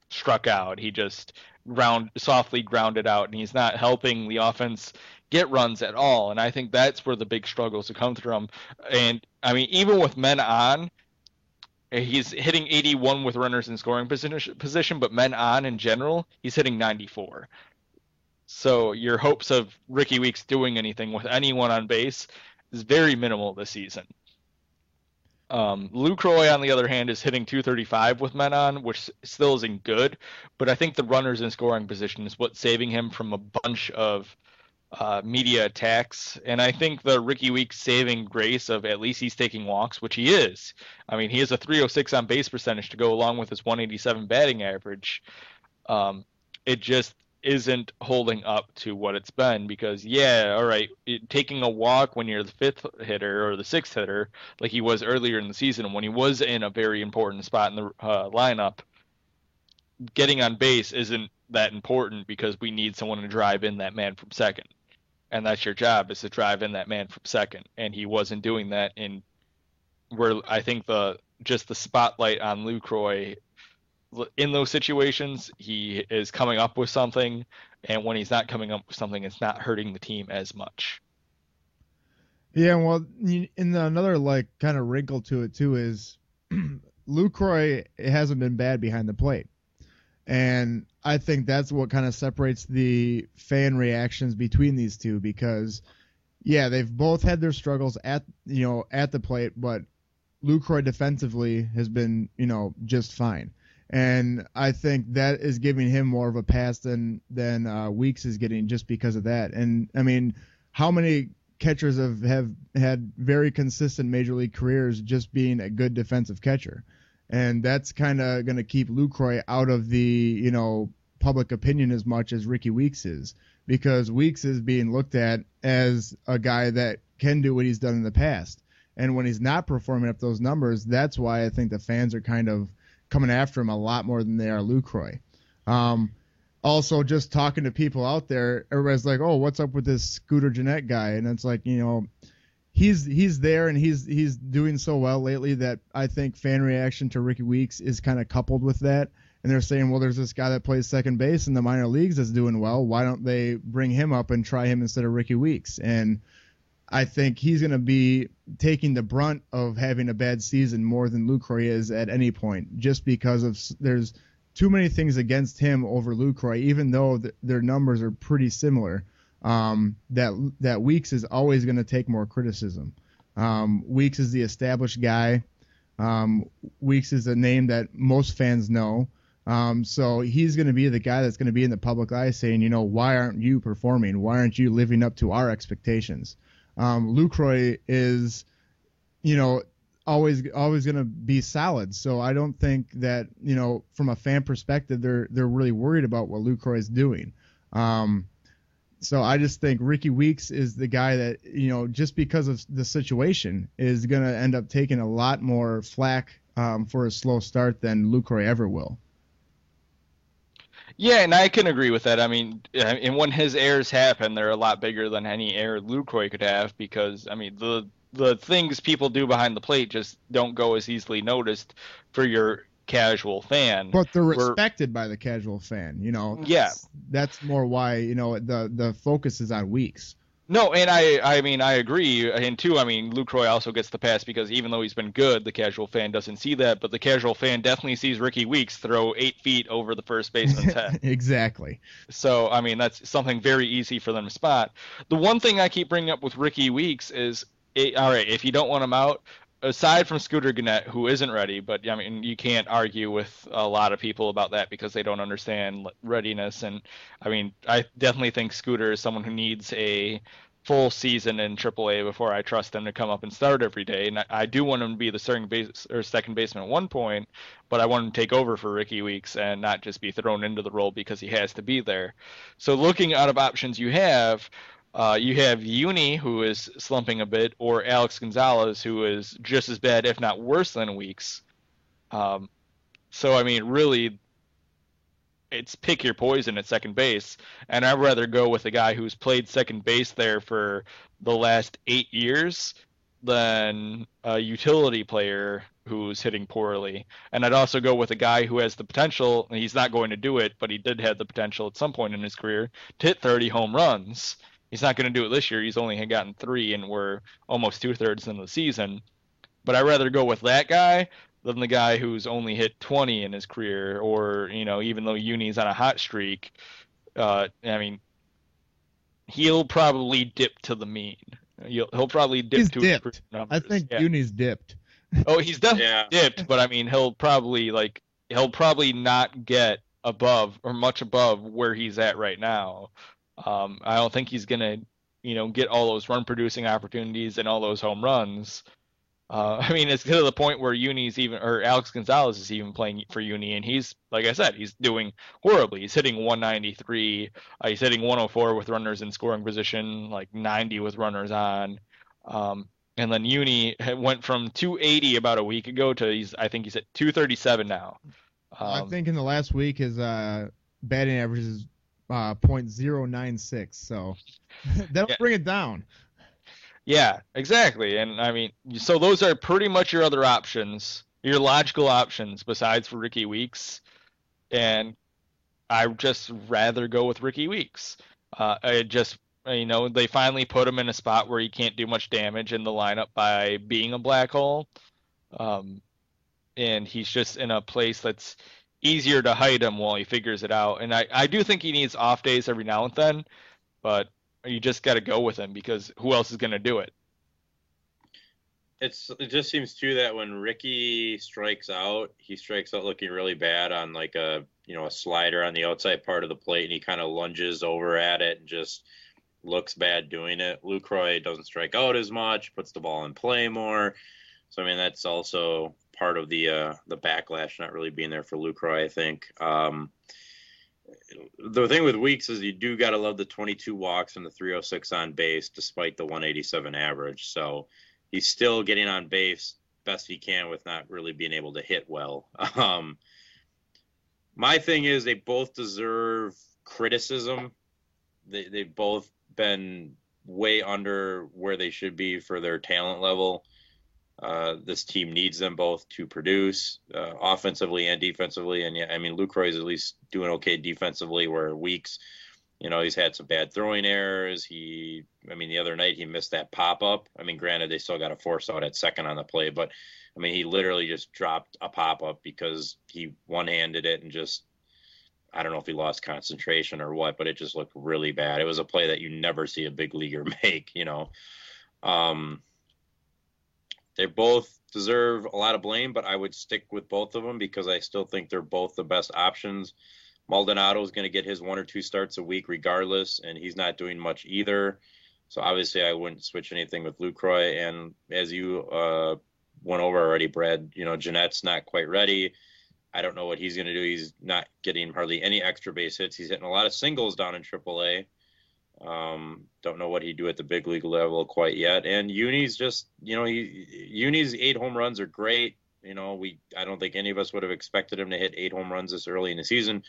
struck out. He just ground softly grounded out, and he's not helping the offense get runs at all. And I think that's where the big struggles have come from. And I mean, even with men on, he's hitting 81 with runners in scoring position, but men on in general, he's hitting 94. So your hopes of Rickie Weeks doing anything with anyone on base is very minimal this season. Um, Lucroy, on the other hand, is hitting 235 with men on, which still isn't good. But I think the runners in scoring position is what's saving him from a bunch of uh, media attacks. And I think the Rickie Weeks saving grace of at least he's taking walks, which he is. I mean, he has a 306 on base percentage to go along with his 187 batting average. Um, it just isn't holding up to what it's been because yeah all right it, taking a walk when you're the fifth hitter or the sixth hitter like he was earlier in the season when he was in a very important spot in the uh, lineup getting on base isn't that important because we need someone to drive in that man from second. And that's your job is to drive in that man from second. And he wasn't doing that in where I think the just the spotlight on Lucroy in those situations, he is coming up with something, and when he's not coming up with something, it's not hurting the team as much. Yeah, well, in another like kind of wrinkle to it too is Lucroy hasn't been bad behind the plate. And I think that's what kind of separates the fan reactions between these two because yeah, they've both had their struggles at you know at the plate, but Lucroy defensively has been you know just fine, and I think that is giving him more of a pass than than uh, Weeks is getting just because of that. And I mean, how many catchers have have had very consistent major league careers just being a good defensive catcher? And that's kind of going to keep Lucroy out of the you know public opinion as much as Rickie Weeks is because Weeks is being looked at as a guy that can do what he's done in the past. And when he's not performing up those numbers, that's why I think the fans are kind of coming after him a lot more than they are Lucroy. Um, also, just talking to people out there, everybody's like, "Oh, what's up with this Scooter Gennett guy?" And it's like, you know, he's he's there and he's he's doing so well lately that I think fan reaction to Rickie Weeks is kind of coupled with that. And they're saying, well, there's this guy that plays second base in the minor leagues that's doing well. Why don't they bring him up and try him instead of Rickie Weeks? And I think he's going to be taking the brunt of having a bad season more than Lucroy is at any point, just because of there's too many things against him over Lucroy, even though th- their numbers are pretty similar um, that that Weeks is always going to take more criticism. Um, Weeks is the established guy. Um, Weeks is a name that most fans know. Um, so he's going to be the guy that's going to be in the public eye saying, you know, why aren't you performing? Why aren't you living up to our expectations? Um, Lucroy is, you know, always always going to be solid. So I don't think that you know, from a fan perspective, they're they're really worried about what Lucroy is doing. Um, so I just think Rickie Weeks is the guy that you know just because of the situation is going to end up taking a lot more flack um, for a slow start than Lucroy ever will. Yeah, and I can agree with that. I mean, and when his errors happen, they're a lot bigger than any error Lucroy could have because I mean the the things people do behind the plate just don't go as easily noticed for your casual fan. But they're respected by the casual fan. You know. Yeah. That's more why you know the the focus is on Weeks. No, and I I mean I agree, and two I mean Lucroy also gets the pass because even though he's been good, the casual fan doesn't see that, but the casual fan definitely sees Rickie Weeks throw eight feet over the first baseman's head. exactly. So I mean that's something very easy for them to spot. The one thing I keep bringing up with Rickie Weeks is it, all right, if you don't want him out, aside from Scooter Gennett, who isn't ready, but I mean, you can't argue with a lot of people about that because they don't understand readiness. And I mean, I definitely think Scooter is someone who needs a full season in AAA before I trust them to come up and start every day. And I, I do want him to be the starting base or second baseman at one point, but I want him to take over for Rickie Weeks and not just be thrown into the role because he has to be there. So looking out of options you have, uh, you have Yuni, who is slumping a bit, or Alex Gonzalez, who is just as bad, if not worse, than Weeks. Um, so, I mean, really, it's pick your poison at second base. And I'd rather go with a guy who's played second base there for the last eight years than a utility player who's hitting poorly. And I'd also go with a guy who has the potential, and he's not going to do it, but he did have the potential at some point in his career to hit 30 home runs He's not going to do it this year. He's only gotten three, and we're almost two thirds in the season. But I'd rather go with that guy than the guy who's only hit 20 in his career, or you know, even though Yuni's on a hot streak. Uh, I mean, he'll probably dip to the mean. He'll, he'll probably dip he's to dipped. I think yeah. Yuni's dipped. Oh, he's definitely yeah. dipped, but I mean, he'll probably like he'll probably not get above or much above where he's at right now. Um, I don't think he's gonna, you know, get all those run producing opportunities and all those home runs. Uh, I mean, it's to the point where Yuni's even, or Alex Gonzalez is even playing for Yuni, and he's, like I said, he's doing horribly. He's hitting 193. Uh, he's hitting 104 with runners in scoring position, like 90 with runners on. Um, and then Yuni went from 280 about a week ago to he's, I think he's at 237 now. Um, I think in the last week his uh, batting average is uh, .096. So that'll Yeah. bring it down. Yeah, exactly. And I mean, so those are pretty much your other options, your logical options besides for Rickie Weeks. And I just rather go with Rickie Weeks. Uh, I just, you know, they finally put him in a spot where he can't do much damage in the lineup by being a black hole. Um, and he's just in a place that's easier to hide him while he figures it out. And I, I do think he needs off days every now and then, but you just got to go with him because who else is going to do it? It's it just seems too that when Rickie strikes out, he strikes out looking really bad on like a you know a slider on the outside part of the plate, and he kind of lunges over at it and just looks bad doing it. Lucroy doesn't strike out as much, puts the ball in play more. So I mean that's also part of the uh, the backlash not really being there for Lucroy. I think. Um, the thing with Weeks is you do got to love the 22 walks and the 306 on base, despite the 187 average. So he's still getting on base best he can with not really being able to hit well. Um, my thing is they both deserve criticism. They they've both been way under where they should be for their talent level. Uh, this team needs them both to produce uh, offensively and defensively. And yeah, I mean, Lucroy is at least doing okay defensively, where Weeks, you know, he's had some bad throwing errors. He, I mean, the other night he missed that pop up. I mean, granted, they still got a force out at second on the play, but I mean, he literally just dropped a pop up because he one handed it and just, I don't know if he lost concentration or what, but it just looked really bad. It was a play that you never see a big leaguer make, you know. Um, they both deserve a lot of blame, but I would stick with both of them because I still think they're both the best options. Maldonado is going to get his one or two starts a week regardless, and he's not doing much either. So obviously, I wouldn't switch anything with Lucroy. And as you uh, went over already, Brad, you know Gennett's not quite ready. I don't know what he's going to do. He's not getting hardly any extra base hits. He's hitting a lot of singles down in AAA. Um, don't know what he'd do at the big league level quite yet. And Yuni's just, you know, he, Yuni's eight home runs are great. You know, we I don't think any of us would have expected him to hit eight home runs this early in the season.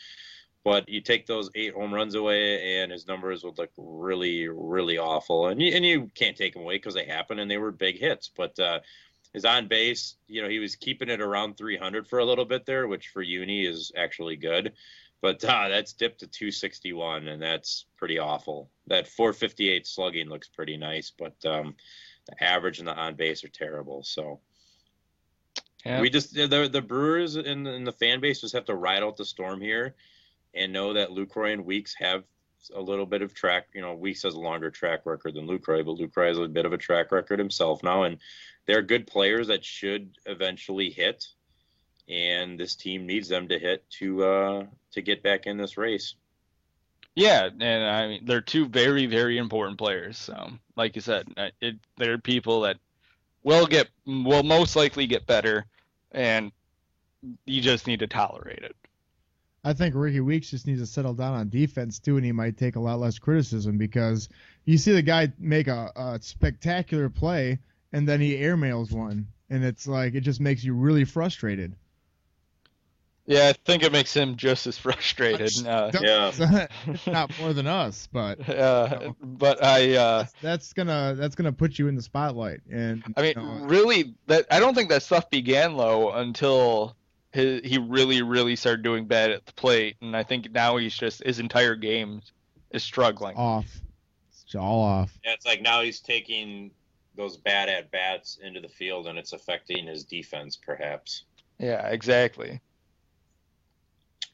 But you take those eight home runs away, and his numbers would look really, really awful. And you, and you can't take them away because they happen and they were big hits. But uh, his on base, you know, he was keeping it around 300 for a little bit there, which for Yuni is actually good. But uh, that's dipped to 261, and that's pretty awful. That 458 slugging looks pretty nice, but um, the average and the on base are terrible. So Yeah. we just the the Brewers and, and the fan base just have to ride out the storm here, and know that Lucroy and Weeks have a little bit of track. You know, Weeks has a longer track record than Lucroy, but Lucroy has a bit of a track record himself now, and they're good players that should eventually hit, and this team needs them to hit to uh, to get back in this race. Yeah, and I mean they're two very very important players. So, like you said, uh, it, they're people that will get will most likely get better, and you just need to tolerate it. I think Rickie Weeks just needs to settle down on defense too, and he might take a lot less criticism because you see the guy make a, a spectacular play and then he airmails one, and it's like it just makes you really frustrated. Yeah, I think it makes him just as frustrated. Uh, Yeah. not more than us, but uh, but I uh, that's gonna that's gonna put you in the spotlight. And I mean, you know, really, that I don't think that stuff began low until he, he really, really started doing bad at the plate, and I think now he's just his entire game is struggling. off, it's all off. Yeah, it's like now he's taking those bad at bats into the field, and it's affecting his defense, perhaps. Yeah, exactly.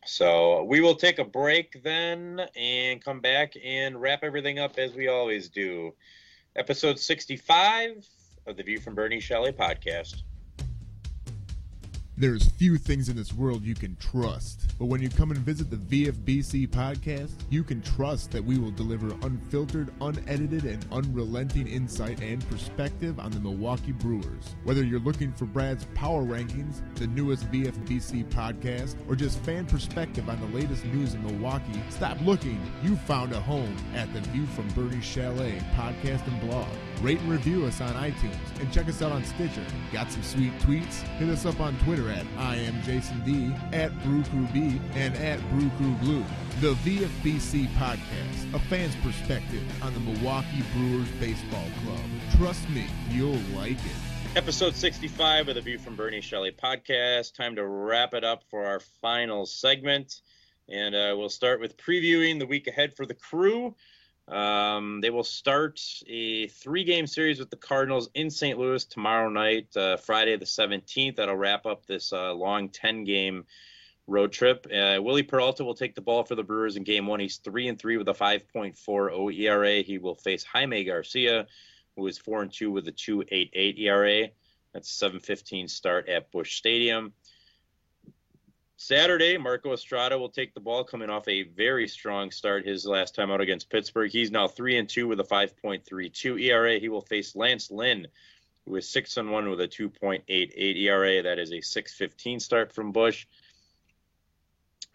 So we will take a break then and come back and wrap everything up as we always do. Episode 65 of the View from Bernie Chalet podcast. There's few things in this world you can trust, but when you come and visit the VFBC podcast, you can trust that we will deliver unfiltered, unedited, and unrelenting insight and perspective on the Milwaukee Brewers. Whether you're looking for Brad's power rankings, the newest VFBC podcast, or just fan perspective on the latest news in Milwaukee, stop looking. You found a home at the View from Bernie Chalet podcast and blog. Rate and review us on iTunes and check us out on Stitcher. Got some sweet tweets? Hit us up on Twitter at I am Jason D, at Brew Crew B, and at Brew Crew Blue. The VFBC Podcast, a fan's perspective on the Milwaukee Brewers Baseball Club. Trust me, you'll like it. Episode 65 of the View from Bernie Chalet podcast. Time to wrap it up for our final segment. And uh, we'll start with previewing the week ahead for the crew. Um, they will start a three game series with the Cardinals in St. Louis tomorrow night, uh, Friday the 17th. That'll wrap up this uh, long 10 game road trip. Uh, Wily Peralta will take the ball for the Brewers in game one. He's 3 and 3 with a 5.40 ERA. He will face Jaime Garcia, who is 4 and 2 with a 2.88 ERA. That's a 7:15 start at Busch Stadium. Saturday, Marco Estrada will take the ball, coming off a very strong start his last time out against Pittsburgh. He's now three and two with a 5.32 ERA. He will face Lance Lynn, who is six and one with a 2.88 ERA. That is a 6:15 start from Busch.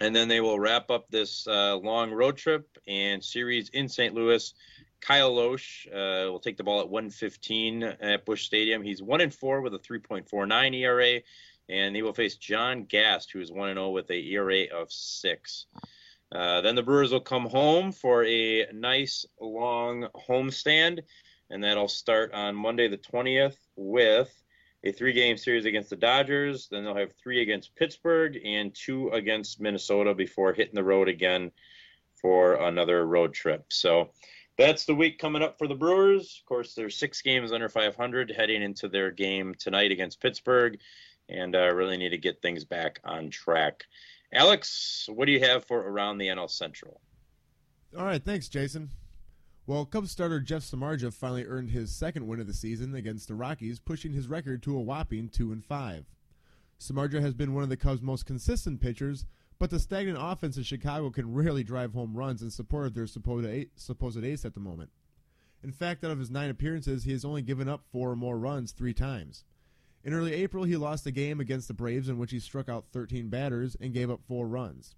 And then they will wrap up this uh, long road trip and series in St. Louis. Kyle Lohse uh, will take the ball at 1:15 at Busch Stadium. He's one and four with a 3.49 ERA and he will face John Gast, who is 1 0 with a ERA of 6. Uh, then the Brewers will come home for a nice long homestand, and that'll start on Monday the 20th with a three game series against the Dodgers. Then they'll have three against Pittsburgh and two against Minnesota before hitting the road again for another road trip. So that's the week coming up for the Brewers. Of course, there's six games under 500 heading into their game tonight against Pittsburgh and uh, really need to get things back on track. Alex, what do you have for around the NL Central? All right, thanks, Jason. Well, Cubs starter Jeff Samardzija finally earned his second win of the season against the Rockies, pushing his record to a whopping two and five. Samardzija has been one of the Cubs' most consistent pitchers, but the stagnant offense in Chicago can rarely drive home runs in support of their supposed supposed ace at the moment. In fact, out of his nine appearances, he has only given up four or more runs three times. In early April, he lost a game against the Braves in which he struck out 13 batters and gave up four runs.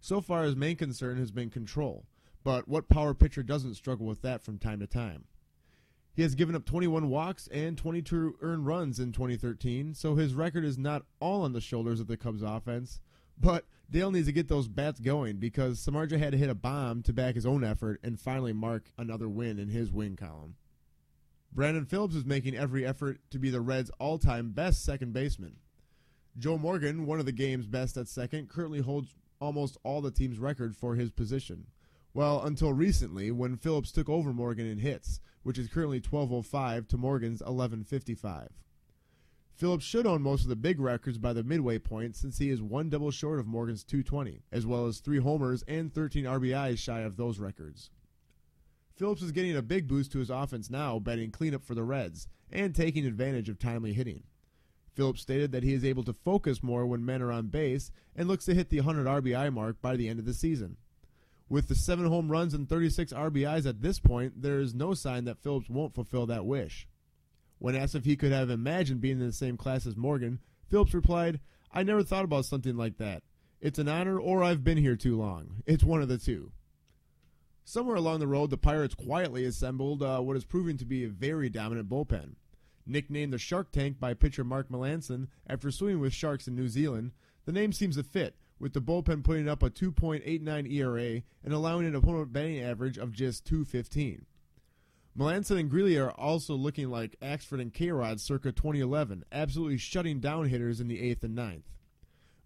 So far, his main concern has been control, but what power pitcher doesn't struggle with that from time to time? He has given up 21 walks and 22 earned runs in 2013, so his record is not all on the shoulders of the Cubs offense. But Dale needs to get those bats going because Samardzija had to hit a bomb to back his own effort and finally mark another win in his win column. Brandon Phillips is making every effort to be the Reds' all time best second baseman. Joe Morgan, one of the game's best at second, currently holds almost all the team's record for his position. Well, until recently, when Phillips took over Morgan in hits, which is currently 1205 to Morgan's 1155. Phillips should own most of the big records by the midway point since he is one double short of Morgan's 220, as well as three homers and 13 RBIs shy of those records. Phillips is getting a big boost to his offense now, batting cleanup for the Reds and taking advantage of timely hitting. Phillips stated that he is able to focus more when men are on base and looks to hit the 100 RBI mark by the end of the season. With the 7 home runs and 36 RBIs at this point, there is no sign that Phillips won't fulfill that wish. When asked if he could have imagined being in the same class as Morgan, Phillips replied, I never thought about something like that. It's an honor or I've been here too long. It's one of the two. Somewhere along the road, the Pirates quietly assembled uh, what is proving to be a very dominant bullpen. Nicknamed the Shark Tank by pitcher Mark Melancon after swimming with sharks in New Zealand, the name seems to fit, with the bullpen putting up a 2.89 ERA and allowing an opponent batting average of just 215. Melancon and Grilli are also looking like Axford and K-Rod circa 2011, absolutely shutting down hitters in the 8th and 9th.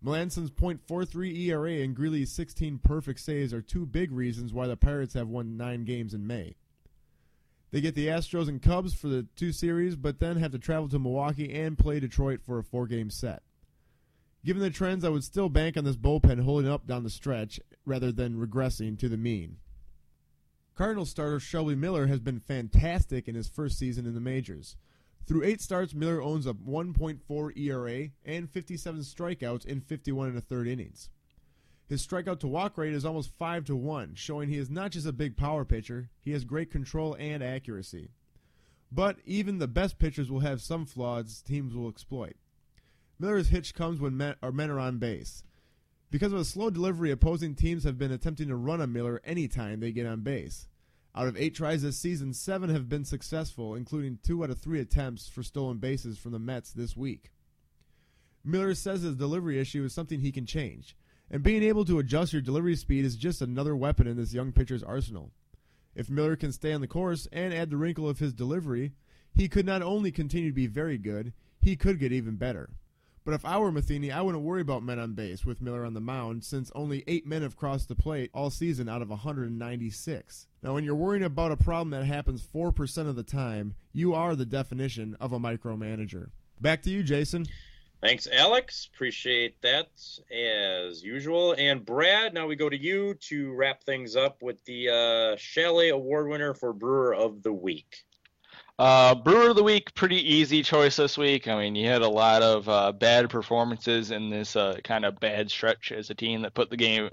Melancon's .43 ERA and Grilli's 16 perfect saves are two big reasons why the Pirates have won nine games in May. They get the Astros and Cubs for the two series, but then have to travel to Milwaukee and play Detroit for a four-game set. Given the trends, I would still bank on this bullpen holding up down the stretch rather than regressing to the mean. Cardinals starter Shelby Miller has been fantastic in his first season in the majors. Through eight starts, Miller owns a 1.4 ERA and 57 strikeouts in 51 and a third innings. His strikeout to walk rate is almost 5 to 1, showing he is not just a big power pitcher, he has great control and accuracy. But even the best pitchers will have some flaws teams will exploit. Miller's hitch comes when men men are on base. Because of a slow delivery, opposing teams have been attempting to run on Miller anytime they get on base. Out of eight tries this season, seven have been successful, including two out of three attempts for stolen bases from the Mets this week. Miller says his delivery issue is something he can change, and being able to adjust your delivery speed is just another weapon in this young pitcher's arsenal. If Miller can stay on the course and add the wrinkle of his delivery, he could not only continue to be very good, he could get even better. But if I were Matheny, I wouldn't worry about men on base with Miller on the mound, since only eight men have crossed the plate all season out of 196. Now, when you're worrying about a problem that happens 4% of the time, you are the definition of a micromanager. Back to you, Jason. Thanks, Alex. Appreciate that as usual. And Brad, now we go to you to wrap things up with the uh, Chalet Award winner for Brewer of the Week. Uh, Brewer of the Week, pretty easy choice this week. I mean, you had a lot of uh, bad performances in this uh, kind of bad stretch as a team that put the game,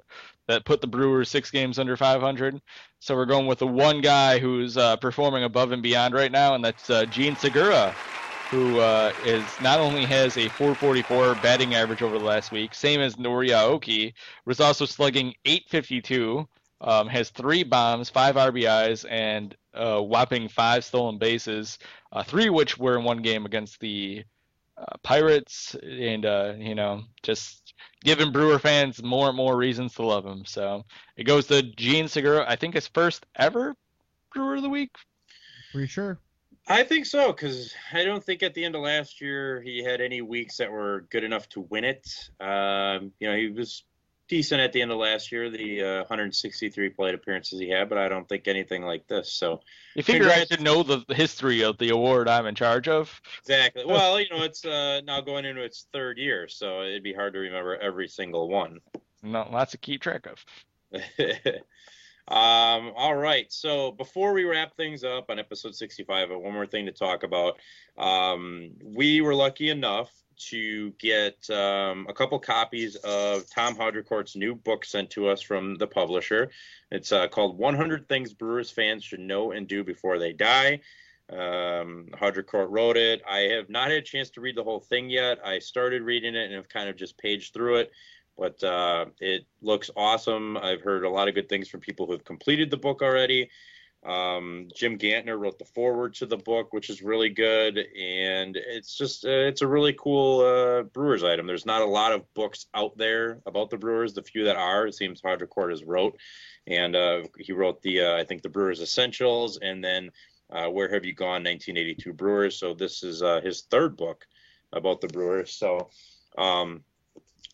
that put the Brewers six games under 500. So we're going with the one guy who's uh, performing above and beyond right now, and that's uh, Jean Segura, who uh, is not only has a 444 batting average over the last week, same as Nori Aoki, was also slugging 852. Um, has three bombs, five RBIs, and uh, whopping five stolen bases, uh, three which were in one game against the uh, Pirates, and uh, you know just giving Brewer fans more and more reasons to love him. So it goes to Jean Segura. I think his first ever Brewer of the Week. Pretty sure. I think so because I don't think at the end of last year he had any weeks that were good enough to win it. Um, you know, he was decent at the end of last year, the uh, 163 plate appearances he had, but I don't think anything like this. So you figure I should know the history of the award I'm in charge of. Exactly. Well, you know, it's uh, now going into its third year, so it'd be hard to remember every single one. No, lots to keep track of. um, all right. So before we wrap things up on episode 65, one more thing to talk about. Um, we were lucky enough to get um, a couple copies of Tom Haudricourt's new book sent to us from the publisher. It's uh, called 100 Things Brewers Fans Should Know and Do Before They Die. Um, Haudricourt wrote it. I have not had a chance to read the whole thing yet. I started reading it and have kind of just paged through it, but uh, it looks awesome. I've heard a lot of good things from people who have completed the book already. Um, Jim Gantner wrote the foreword to the book, which is really good, and it's just uh, it's a really cool uh, Brewers item. There's not a lot of books out there about the Brewers. The few that are, it seems Haudricourt has wrote, and uh, he wrote the uh, I think the Brewers Essentials, and then uh, Where Have You Gone? 1982 Brewers. So this is uh, his third book about the Brewers. So. Um,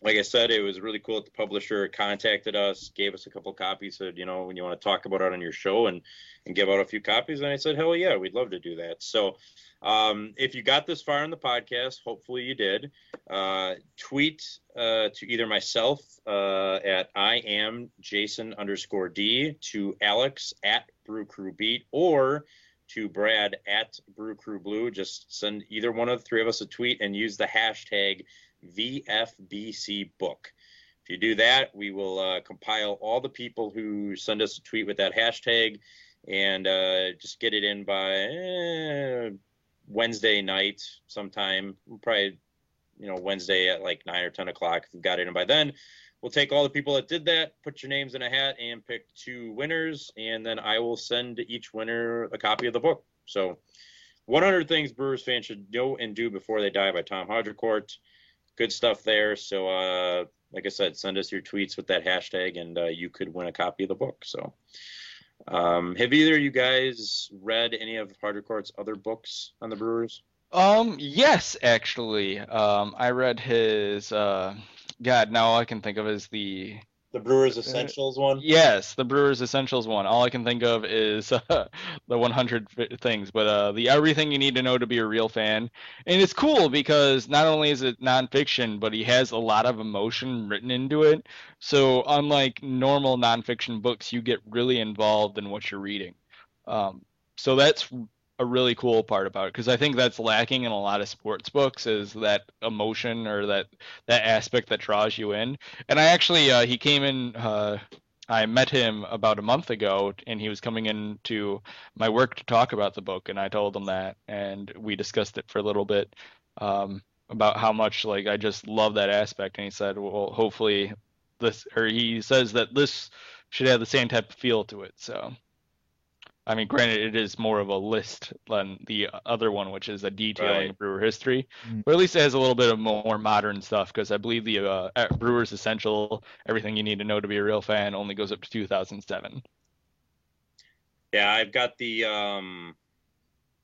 like I said, it was really cool that the publisher contacted us, gave us a couple copies, said, you know, when you want to talk about it on your show and and give out a few copies. And I said, hell yeah, we'd love to do that. So um, if you got this far in the podcast, hopefully you did, uh, tweet uh, to either myself uh, at I am Jason underscore D to Alex at Brew Crew Beat or to Brad at Brew Crew Blue. Just send either one of the three of us a tweet and use the hashtag VFBC book. If you do that, we will uh, compile all the people who send us a tweet with that hashtag and uh, just get it in by eh, Wednesday night sometime. Probably, you know, Wednesday at like nine or ten o'clock. If you've got it in by then, we'll take all the people that did that, put your names in a hat, and pick two winners, and then I will send each winner a copy of the book. So, 100 things Brewers fans should know and do before they die by Tom Haudricourt good stuff there. So, uh, like I said, send us your tweets with that hashtag, and uh, you could win a copy of the book. So, um, have either of you guys read any of Haudricourt's other books on the Brewers? Um, yes, actually. Um, I read his. Uh, God, now all I can think of is the the Brewers uh, Essentials one? Yes, the Brewers Essentials one. All I can think of is uh, the 100 things, but uh, the everything you need to know to be a real fan. And it's cool because not only is it nonfiction, but he has a lot of emotion written into it. So unlike normal nonfiction books, you get really involved in what you're reading. Um, so that's a really cool part about it because I think that's lacking in a lot of sports books is that emotion or that that aspect that draws you in. And I actually uh, he came in. Uh, I met him about a month ago, and he was coming into my work to talk about the book, and I told him that, and we discussed it for a little bit um, about how much like I just love that aspect, and he said, well, hopefully this, or he says that this should have the same type of feel to it. So I mean, granted, it is more of a list than the other one, which is a detailing Right. of Brewer history. Mm. But at least it has a little bit of more modern stuff because I believe the uh, at Brewers Essential, everything you need to know to be a real fan, only goes up to 2007. Yeah, I've got the um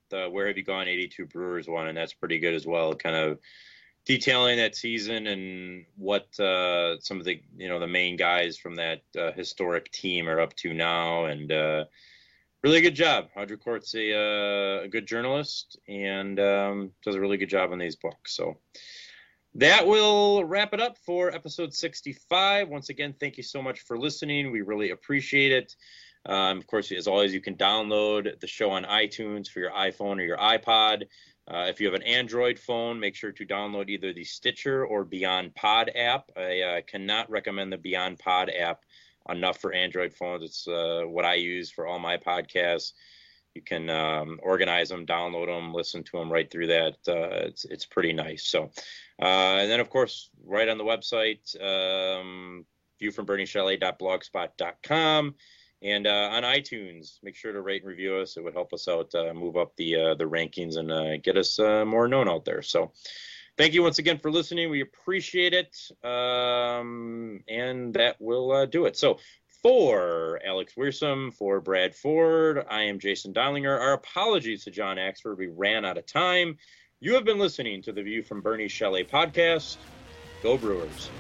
the Where Have You Gone 82 Brewers one, and that's pretty good as well. Kind of detailing that season and what uh, some of the you know the main guys from that uh, historic team are up to now, and uh, really good job. Haudricourt's a, uh, a good journalist and um, does a really good job on these books. So. That will wrap it up for episode 65. Once again, thank you so much for listening. We really appreciate it. Um, of course, as always, you can download the show on iTunes for your iPhone or your iPod. Uh, if you have an Android phone, make sure to download either the Stitcher or Beyond Pod app. I uh, cannot recommend the Beyond Pod app enough for Android phones. It's uh, what I use for all my podcasts. You can um, organize them, download them, listen to them right through that. Uh, it's it's pretty nice. So, uh, and then of course, right on the website, um, viewfromberniechalet.blogspot.com. And uh, on iTunes, make sure to rate and review us. It would help us out, uh, move up the the rankings, and get us more known out there. So, thank you once again for listening. We appreciate it, um, and that will uh, do it. So, for Alex Wearsome, for Brad Ford, I am Jason Dowlinger. Our apologies to John Axford. We ran out of time. You have been listening to the View from Bernie Chalet podcast. Go Brewers.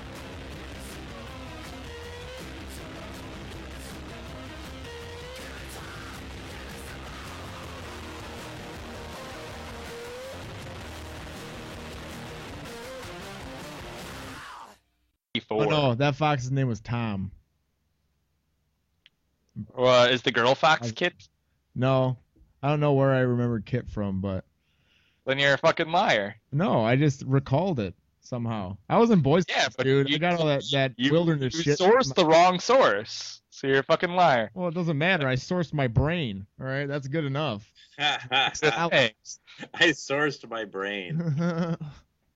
Oh no, that fox's name was Tom. Uh, is the girl fox I- Kit? No, I don't know where I remembered Kit from, but Then you're a fucking liar. no, I just recalled it somehow. I was in Boys, Yeah, Scouts, but dude. I you- got all that that You, wilderness you shit. You sourced the wrong source, so you're a fucking liar. Well, it doesn't matter. I sourced my brain. All right, that's good enough. I sourced my brain.